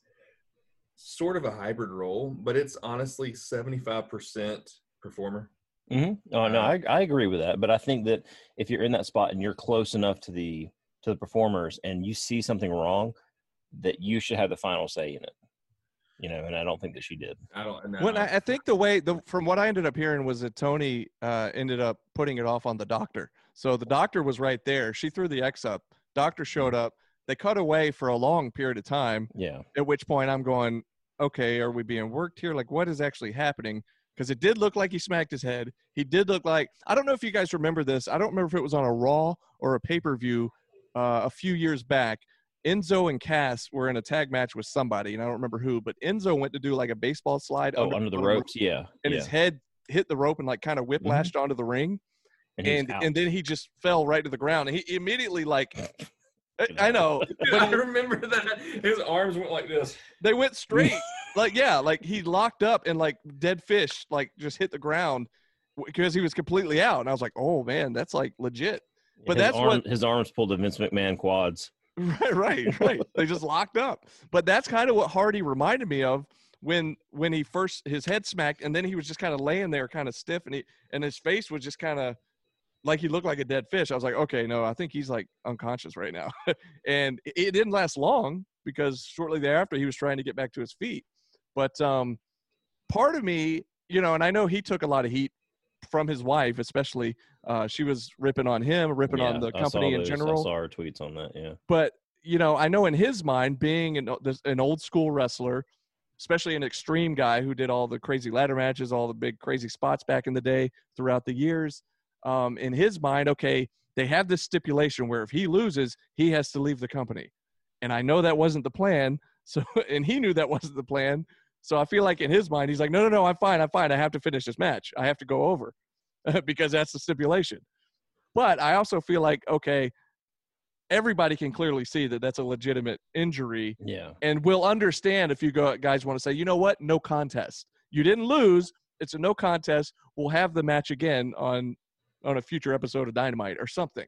sort of a hybrid role, but it's honestly seventy five percent performer. hmm Oh no, Uh, I I agree with that. But I think that if you're in that spot and you're close enough to the to the performers and you see something wrong, that you should have the final say in it. You know, and I don't think that she did. I don't know. When I, I think the way the from what I ended up hearing was that Tony uh, ended up putting it off on the doctor. So the doctor was right there. She threw the X up. Doctor showed up. They cut away for a long period of time. Yeah. At which point I'm going, okay, are we being worked here? Like, what is actually happening? Because it did look like he smacked his head. He did look like I don't know if you guys remember this. I don't remember if it was on a Raw or a pay per view uh, a few years back. Enzo and Cass were in a tag match with somebody, and I don't remember who. But Enzo went to do like a baseball slide Oh, under the one of ropes. Yeah. and yeah. his head hit the rope and like kind of whiplashed onto the ring, and, and and then he just fell right to the ground. And he immediately like, I, I know, I remember that his arms went like this. they went straight. like yeah, like he locked up and like dead fish like just hit the ground because he was completely out. And I was like, oh man, that's like legit. But his that's arm, what his arms pulled the Vince McMahon quads. right, right, right. they just locked up. But that's kind of what Hardy reminded me of when when he first his head smacked and then he was just kind of laying there kind of stiff and he and his face was just kind of like he looked like a dead fish. I was like, okay, no, I think he's like unconscious right now. and it, didn't last long because shortly thereafter he was trying to get back to his feet. But um part of me, you know, and I know he took a lot of heat from his wife, especially. Uh, she was ripping on him, ripping on Yeah, the I saw company in general I saw her tweets on that. Yeah. but you know, I know in his mind, being an, an old school wrestler, especially an extreme guy who did all the crazy ladder matches, all the big crazy spots back in the day throughout the years, um, in his mind, okay, they have this stipulation where if he loses, he has to leave the company, and I know that wasn't the plan. So, and he knew that wasn't the plan. So I feel like in his mind, he's like, no, no, no, I'm fine, I'm fine. I have to finish this match. I have to go over because that's the stipulation. But I also feel like okay, everybody can clearly see that that's a legitimate injury, Yeah. and we'll understand if you go guys want to say, you know what, no contest. You didn't lose. It's a no contest. We'll have the match again on on a future episode of Dynamite or something.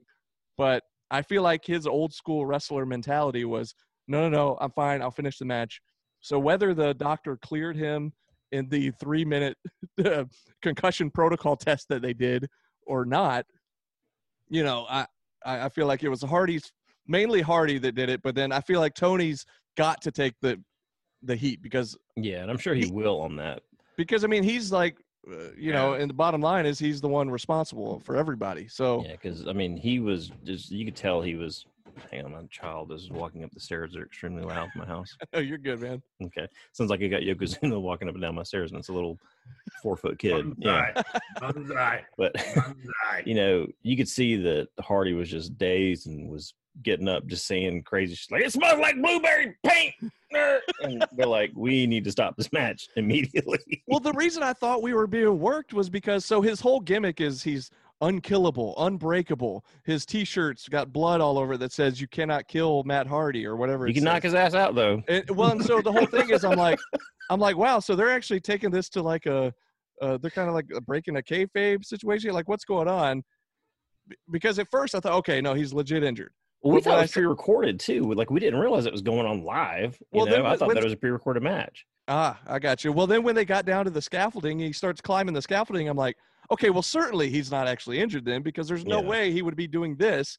But I feel like his old school wrestler mentality was, no, no, no, I'm fine. I'll finish the match. So whether the doctor cleared him in the three minute uh, concussion protocol test that they did or not, you know, I, I I feel like it was Hardy's mainly Hardy that did it, but then I feel like Tony's got to take the the heat because Yeah, and I'm sure he will on that. because I mean he's like uh, you know, and the bottom line is he's the one responsible for everybody. So Yeah, because I mean, he was just you could tell he was. Hang on, my child is walking up the stairs. They're extremely loud in my house. oh, you're good, man. Okay, sounds like I got Yokozuna walking up and down my stairs, and it's a little four foot kid. Yeah, but you know, you could see that Hardy was just dazed and was getting up, just saying crazy shit like, "It smells like blueberry paint," and they're like, "We need to stop this match immediately." Well, the reason I thought we were being worked was because so his whole gimmick is he's unkillable, unbreakable. His T-shirts got blood all over it that says "You cannot kill Matt Hardy" or whatever. You can knock his ass out though. And, well, and so the whole thing is, I'm like, I'm like, wow. So they're actually taking this to like a, uh, they're kind of like breaking a kayfabe situation. Like, what's going on? Because at first I thought, okay, no, he's legit injured. Well, we But thought it was pre-recorded too. Like we didn't realize it was going on live. You Well, know, then I thought that it was a pre-recorded match. Ah, I got you. Well, then when they got down to the scaffolding, he starts climbing the scaffolding. I'm like, okay, well, certainly he's not actually injured then because there's no Yeah. way he would be doing this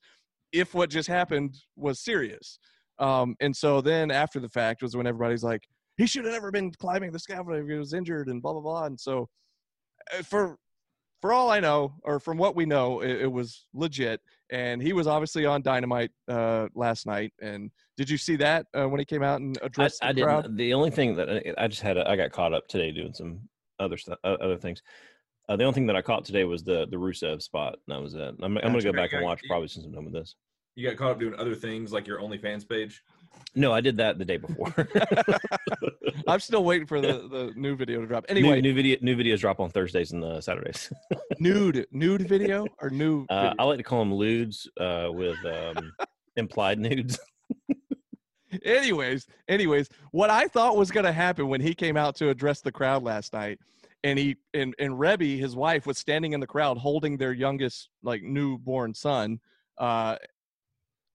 if what just happened was serious. Um, and so then after the fact was when everybody's like, he should have never been climbing the scaffolding if he was injured and blah blah blah. And so uh, for for all I know, or from what we know, it, it was legit. And he was obviously on Dynamite uh, last night. And did you see that uh, when he came out and addressed I the crowd? didn't. The only thing that I, I just had, a, I got caught up today doing some other stuff, uh, other things. Uh, the only thing that I caught today was the the Rusev spot. and That was it. I'm, I'm gonna go back and watch probably since I'm done with this. You got caught up doing other things like your OnlyFans page. No, I did that the day before. I'm still waiting for the, the new video to drop. new, Anyway, new video, new videos drop on Thursdays and uh, Saturdays. nude nude video or new Uh, video? I like to call them lewds uh, with um, implied nudes. anyways anyways what i thought was going to happen when he came out to address the crowd last night and he and and reby his wife was standing in the crowd holding their youngest like newborn son uh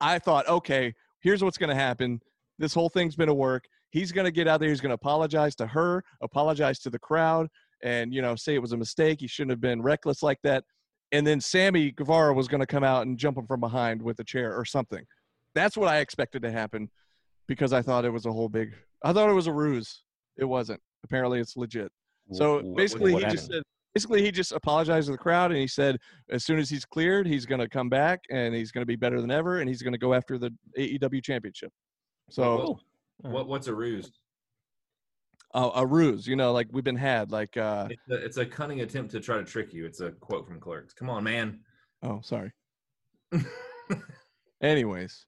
i thought okay here's what's going to happen this whole thing's been a work he's going to get out there he's going to apologize to her apologize to the crowd and you know say it was a mistake he shouldn't have been reckless like that and then sammy guevara was going to come out and jump him from behind with a chair or something that's what i expected to happen because I thought it was a whole big. I thought it was a ruse. It wasn't. Apparently, it's legit. So basically, what he just said. Basically, he just apologized to the crowd and he said, as soon as he's cleared, he's going to come back and he's going to be better than ever and he's going to go after the AEW championship. So Cool. What what's a ruse? uh, a ruse, you know, like we've been had. Like, uh, It's a, it's a cunning attempt to try to trick you. It's a quote from Clerks. Come on, man. oh, sorry. Anyways,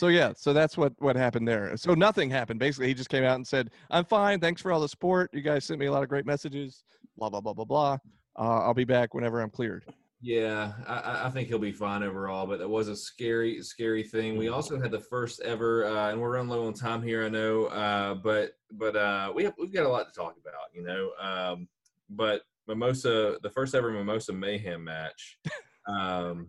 so yeah, so that's what what happened there. So nothing happened. Basically, he just came out and said, "I'm fine. Thanks for all the support. You guys sent me a lot of great messages. Blah blah blah blah blah. Uh, I'll be back whenever I'm cleared." Yeah, I- I, I think he'll be fine overall, but that was a scary, scary thing. We also had the first ever, uh, and we're running low on time here, I know, uh, but but uh, we have we've got a lot to talk about, you know. Um, but Mimosa, the first ever Mimosa Mayhem match, um,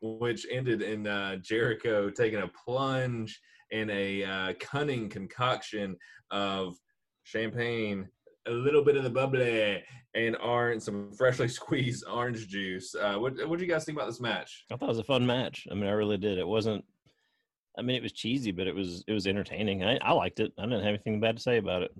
which ended in uh, Jericho taking a plunge in a uh, cunning concoction of champagne, a little bit of the bubbly, and orange, some freshly squeezed orange juice. Uh, what what do you guys think about this match? I thought it was a fun match. I mean, I really did. It wasn't. I mean, it was cheesy, but it was it was entertaining. I, I liked it. I didn't have anything bad to say about it.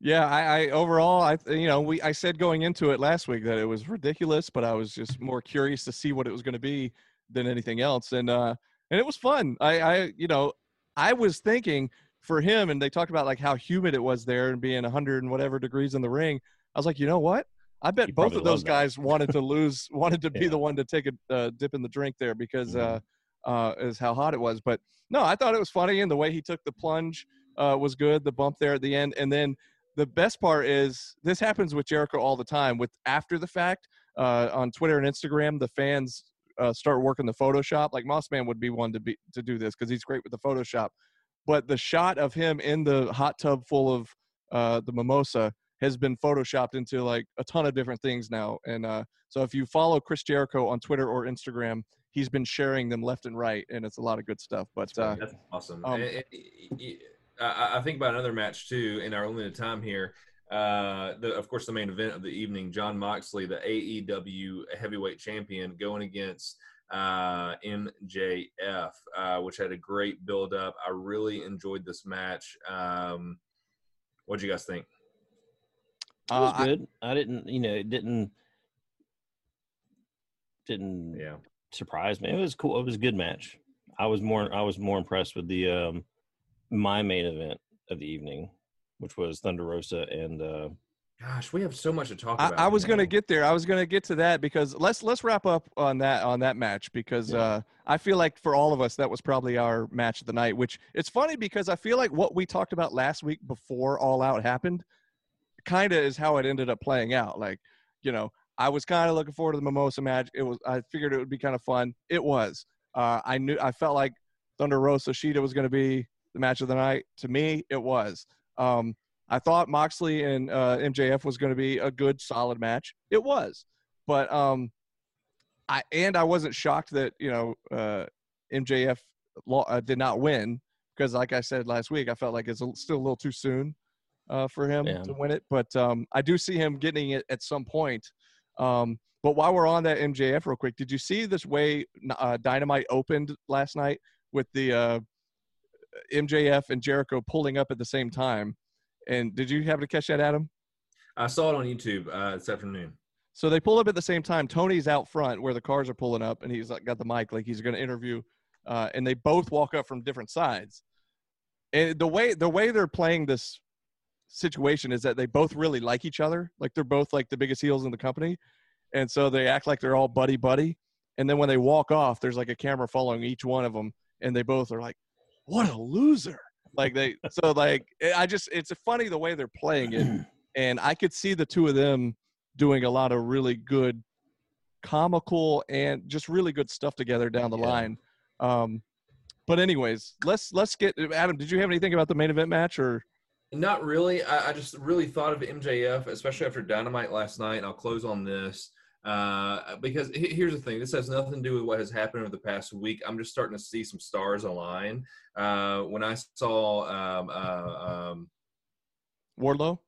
Yeah, I, I overall, I you know, we I said going into it last week that it was ridiculous, but I was just more curious to see what it was going to be than anything else, and uh, and it was fun. I, I, you know, I was thinking for him, and they talked about like how humid it was there and being 100 and whatever degrees in the ring. I was like, you know what? I bet both of those guys wanted to lose, wanted to be Yeah. the one to take a uh, dip in the drink there because Mhm. uh, uh, is how hot it was. But no, I thought it was funny, and the way he took the plunge uh, was good. The bump there at the end, and then the best part is this happens with Jericho all the time. With after the fact uh, on Twitter and Instagram, the fans uh, start working the Photoshop. Like Mossman would be one to be to do this because he's great with the Photoshop. But the shot of him in the hot tub full of uh, the mimosa has been photoshopped into like a ton of different things now. And uh, so if you follow Chris Jericho on Twitter or Instagram, he's been sharing them left and right, and it's a lot of good stuff. But uh, That's awesome. um, And- and- y- I I think about another match too in our limited time here. Uh, the, of course, the main event of the evening: Jon Moxley, the AEW heavyweight champion, going against uh, MJF, uh, which had a great build up. I really enjoyed this match. Um, what do you guys think? It was uh, I- good. I, didn't, you know, it didn't didn't Yeah, surprise me. It was cool. It was a good match. I was more I was more impressed with the um my main event of the evening, which was Thunder Rosa and uh gosh, we have so much to talk I, about. I was gonna get there. I was gonna get to that because let's let's wrap up on that on that match because Yeah. uh, I feel like for all of us that was probably our match of the night. Which it's funny because I feel like what we talked about last week before All Out happened, kind of is how it ended up playing out. Like you know, I was kind of looking forward to the Mimosa match. It was I figured it would be kind of fun. It was. Uh, I knew I felt like Thunder Rosa Shida was going to be the match of the night. To me, it was. Um, I thought Moxley and uh, MJF was going to be a good, solid match. It was, but um, I and I wasn't shocked that you know uh, MJF uh, did not win because, like I said last week, I felt like it's a, still a little too soon uh, for him to win it. But um, I do see him getting it at some point. Um, but while we're on that MJF, real quick, did you see this way uh, Dynamite opened last night with the uh, MJF and Jericho pulling up at the same time? And did you happen to catch that, Adam? I saw it on YouTube uh, this afternoon. So they pull up at the same time. Tony's out front where the cars are pulling up, and he's like, got the mic, like he's going to interview. Uh, and they both walk up from different sides. And the way the way they're playing this situation is that they both really like each other. Like they're both like the biggest heels in the company, and so they act like they're all buddy buddy. And then when they walk off, there's like a camera following each one of them, and they both are like, "What a loser!" Like they so like I just it's funny the way they're playing it, and I could see the two of them doing a lot of really good comical and just really good stuff together down the Yeah. line um but anyways let's let's get adam did you have anything about the main event match or Not really. I, I just really thought of MJF, especially after Dynamite last night. And I'll close on this uh, because here's the thing: this has nothing to do with what has happened over the past week. I'm just starting to see some stars align. Uh, when I saw um, uh, um, wardlow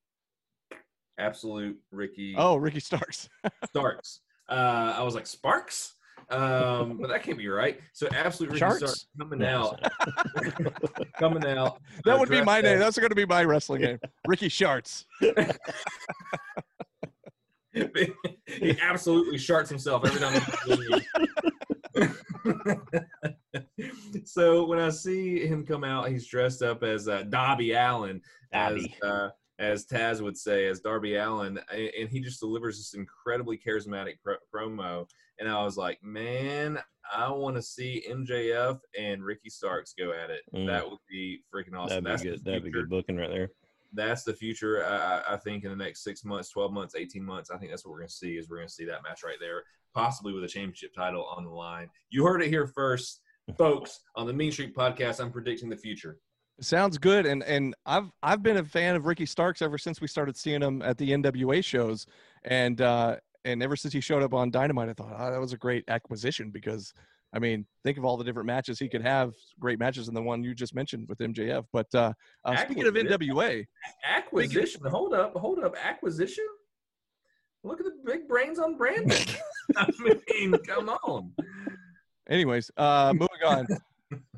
Absolute Ricky oh ricky starks Starks, uh, I was like Sparks. Um, but that can't be right. So absolute Ricky Charts? Starks coming out, coming out. that uh, would be my name as- that's going to be my wrestling name ricky sharts he absolutely sharts himself every time. so when I see him come out, he's dressed up as uh, Darby Allin, as uh, as Taz would say, as Darby Allin, and he just delivers this incredibly charismatic pro- promo. And I was like, man, I want to see MJF and Ricky Starks go at it. Mm. That would be freaking awesome. that'd be That's good. That'd be good booking right there. That's the future. I, I- think in the next six months, twelve months, eighteen months, I think that's what we're going to see. Is we're going to see that match right there, possibly with a championship title on the line. You heard it here first, folks, on the Mean Street Podcast. I'm predicting the future. Sounds good, and and I've I've been a fan of Ricky Starks ever since we started seeing him at the NWA shows, and uh, and ever since he showed up on Dynamite, I thought oh, that was a great acquisition because I mean think of all the different matches he could have, great matches, and the one you just mentioned with MJF. But uh, uh, speaking of NWA, Acquisition. Hold up, hold up. Acquisition. Look at the big brains on Brandon. I mean, come on. anyways, uh, moving on.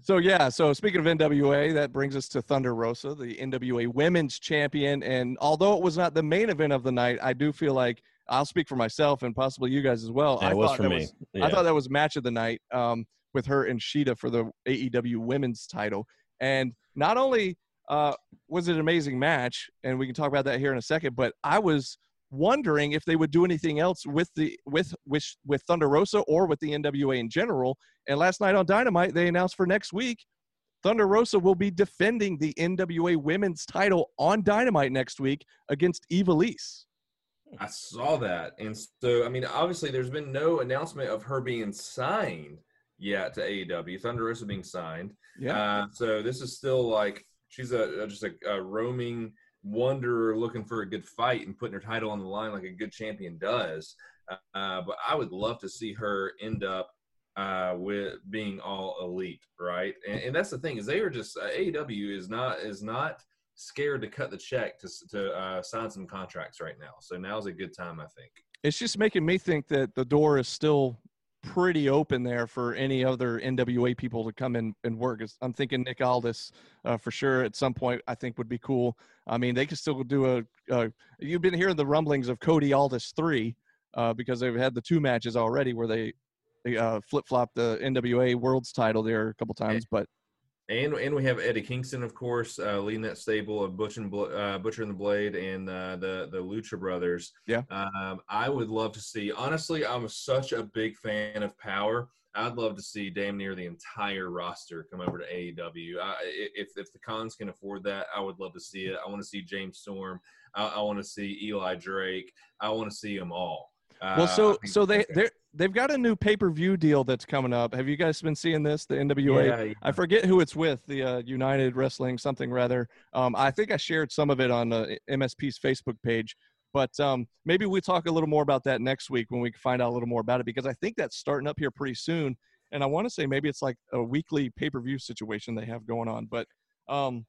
So yeah, so speaking of NWA, that brings us to Thunder Rosa, the NWA Women's Champion, and although it was not the main event of the night, I do feel like I'll speak for myself and possibly you guys as well. Yeah, I it was thought for that me. was yeah. I thought that was match of the night um, with her and Shida for the AEW Women's Title, and not only uh, was it an amazing match, and we can talk about that here in a second, but I was wondering if they would do anything else with the with with with Thunder Rosa or with the NWA in general. And last night on Dynamite, they announced for next week, Thunder Rosa will be defending the NWA Women's Title on Dynamite next week against Ivelisse. I saw that, and so I mean, obviously, there's been no announcement of her being signed yet to AEW. Thunder Rosa being signed. Yeah. Uh, so this is still like she's a, just a, a roaming wanderer looking for a good fight and putting her title on the line like a good champion does. Uh, but I would love to see her end up uh, with being all elite, right? And, and that's the thing is they are just uh, AEW is not is not scared to cut the check to to uh, sign some contracts right now. So now's a good time, I think. it's just making me think that the door is still pretty open there for any other NWA people to come in and work. I'm thinking Nick Aldis uh, for sure at some point. I think would be cool. I mean, they could still do a. Uh, you've been hearing the rumblings of Cody Aldis three uh, because they've had the two matches already where they they uh, flip flop the NWA World's title there a couple times, but. And and we have Eddie Kingston, of course, uh, leading that stable of Butch and Bl- uh, Butcher and the Blade and uh, the the Lucha Brothers. Yeah. Um, I would love to see. Honestly, I'm such a big fan of Powerrr. I'd love to see damn near the entire roster come over to AEW. I, if if the cons can afford that, I would love to see it. I want to see James Storm. I, I want to see Eli Drake. I want to see them all. Uh, Well, so think so they that's they they've got a new pay per view deal that's coming up. Have you guys been seeing this? The NWA. Yeah, yeah. I forget who it's with. The uh, United Wrestling something rather. Um, I think I shared some of it on uh, MSP's Facebook page. But um, maybe we talk a little more about that next week when we can find out a little more about it because I think that's starting up here pretty soon. And I want to say maybe it's like a weekly pay per view situation they have going on. But um,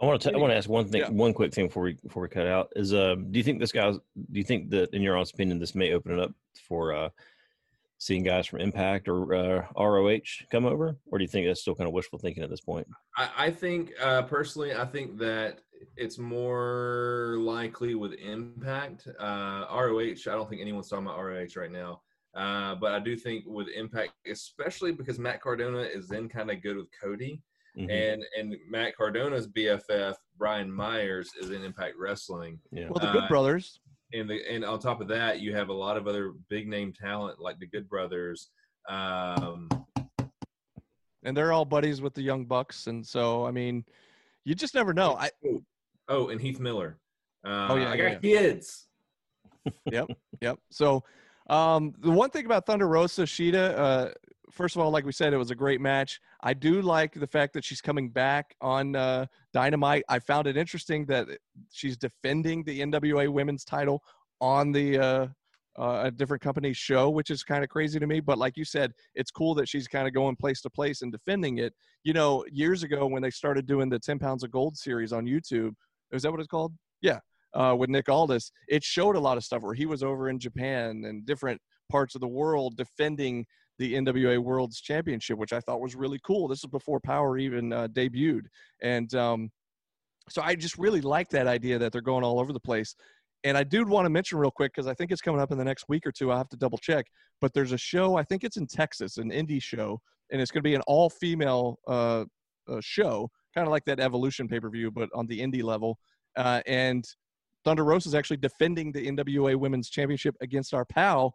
I want to. I want to ask one thing. Yeah. One quick thing before we before we cut out is. Uh, do you think this guy's? Do you think that, in your honest opinion, this may open it up for uh, seeing guys from Impact or uh, ROH come over, or do you think that's still kind of wishful thinking at this point? I, I think uh, personally, I think that it's more likely with Impact. Uh, ROH, I don't think anyone's talking about ROH right now. Uh, but I do think with Impact, especially because Matt Cardona is then kind of good with Cody, Mhm. and and Matt Cardona's BFF Brian Myers is in Impact Wrestling. yeah. well, the Good Uh, Brothers. And the and on top of that, you have a lot of other big name talent like the Good Brothers. Um, and they're all buddies with the Young Bucks, and so I mean, you just never know. I oh, and Heath Miller. Uh, Oh, yeah, I yeah, got kids. Yep. Yep. So, um, the one thing about Thunder Rosa Shida, uh, first of all, like we said, it was a great match. I do like the fact that she's coming back on uh, Dynamite. I found it interesting that she's defending the NWA Women's Title on the uh, uh, a different company's show, which is kind of crazy to me. But like you said, it's cool that she's kind of going place to place and defending it. You know, years ago when they started doing the 10 Pounds of Gold series on YouTube, is that what it's called? Yeah uh, with Nick Aldis, it showed a lot of stuff where he was over in Japan and different parts of the world defending the NWA World's Championship, which I thought was really cool. This is before Powerrr even uh, debuted, and um, so I just really like that idea that they're going all over the place. And I do want to mention real quick because I think it's coming up in the next week or two. I have to double check, but there's a show. I think it's in Texas, an indie show, and it's going to be an all-female uh, uh, show, kind of like that Evolution pay-per-view, but on the indie level. Uh, and Thunder Rosa is actually defending the NWA Women's Championship against our pal,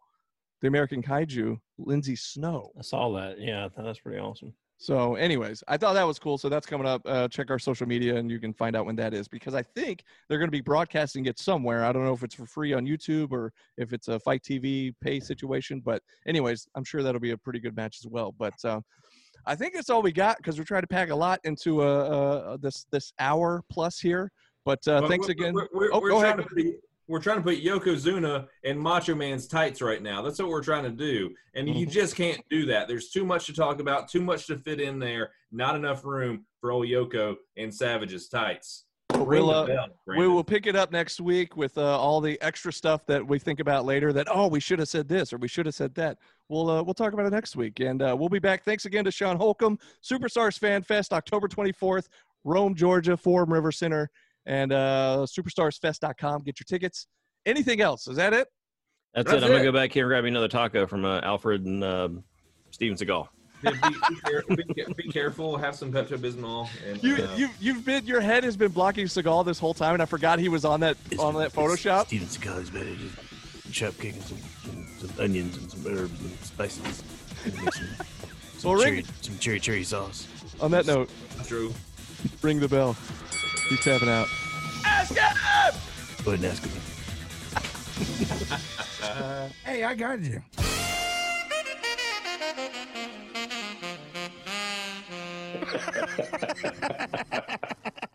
the American Kaiju, Lindsay Snow. I saw that. Yeah, that's pretty awesome. So, anyways, I thought that was cool. So that's coming up. Uh, check our social media, and you can find out when that is because I think they're going to be broadcasting it somewhere. I don't know if it's for free on YouTube or if it's a FITE TV pay situation. But, anyways, I'm sure that'll be a pretty good match as well. But uh, I think that's all we got because we're trying to pack a lot into uh, uh, this this hour plus here. But uh, But thanks we're- again. We're, we're, oh, we're go ahead. To put, we're trying to put Yokozuna in Macho Man's tights right now. That's what we're trying to do, and you Mhm. just can't do that. There's too much to talk about, too much to fit in there. Not enough room for old Yoko and Savage's tights. We'll, uh, bell, we will pick it up next week with uh, all the extra stuff that we think about later. That oh, we should have said this or we should have said that. We'll uh, we'll talk about it next week, and uh, we'll be back. Thanks again to Sean Holcomb, Superstars Fan Fest, October 24th, Rome, Georgia, Forum River Center, and uh, SuperstarsFest.com. Get your tickets. Anything else? Is that it? That's, That's it. I'm gonna go back here and grab me another taco from uh, Alfred and um Steven Seagal. Yeah, be, be, be, be careful. Have some Pepto Bismol. And You uh, you you've been your head has been blocking Seagal this whole time, and I forgot he was on that on that Photoshop. Steven Seagal is better just chop kicking some, some, some onions and some herbs and spices. And some, some, Well, cherry, some cherry cherry sauce. On that note, Drew, ring the bell. He's tapping out. Ask him! Go ahead and ask him. hey, I got you.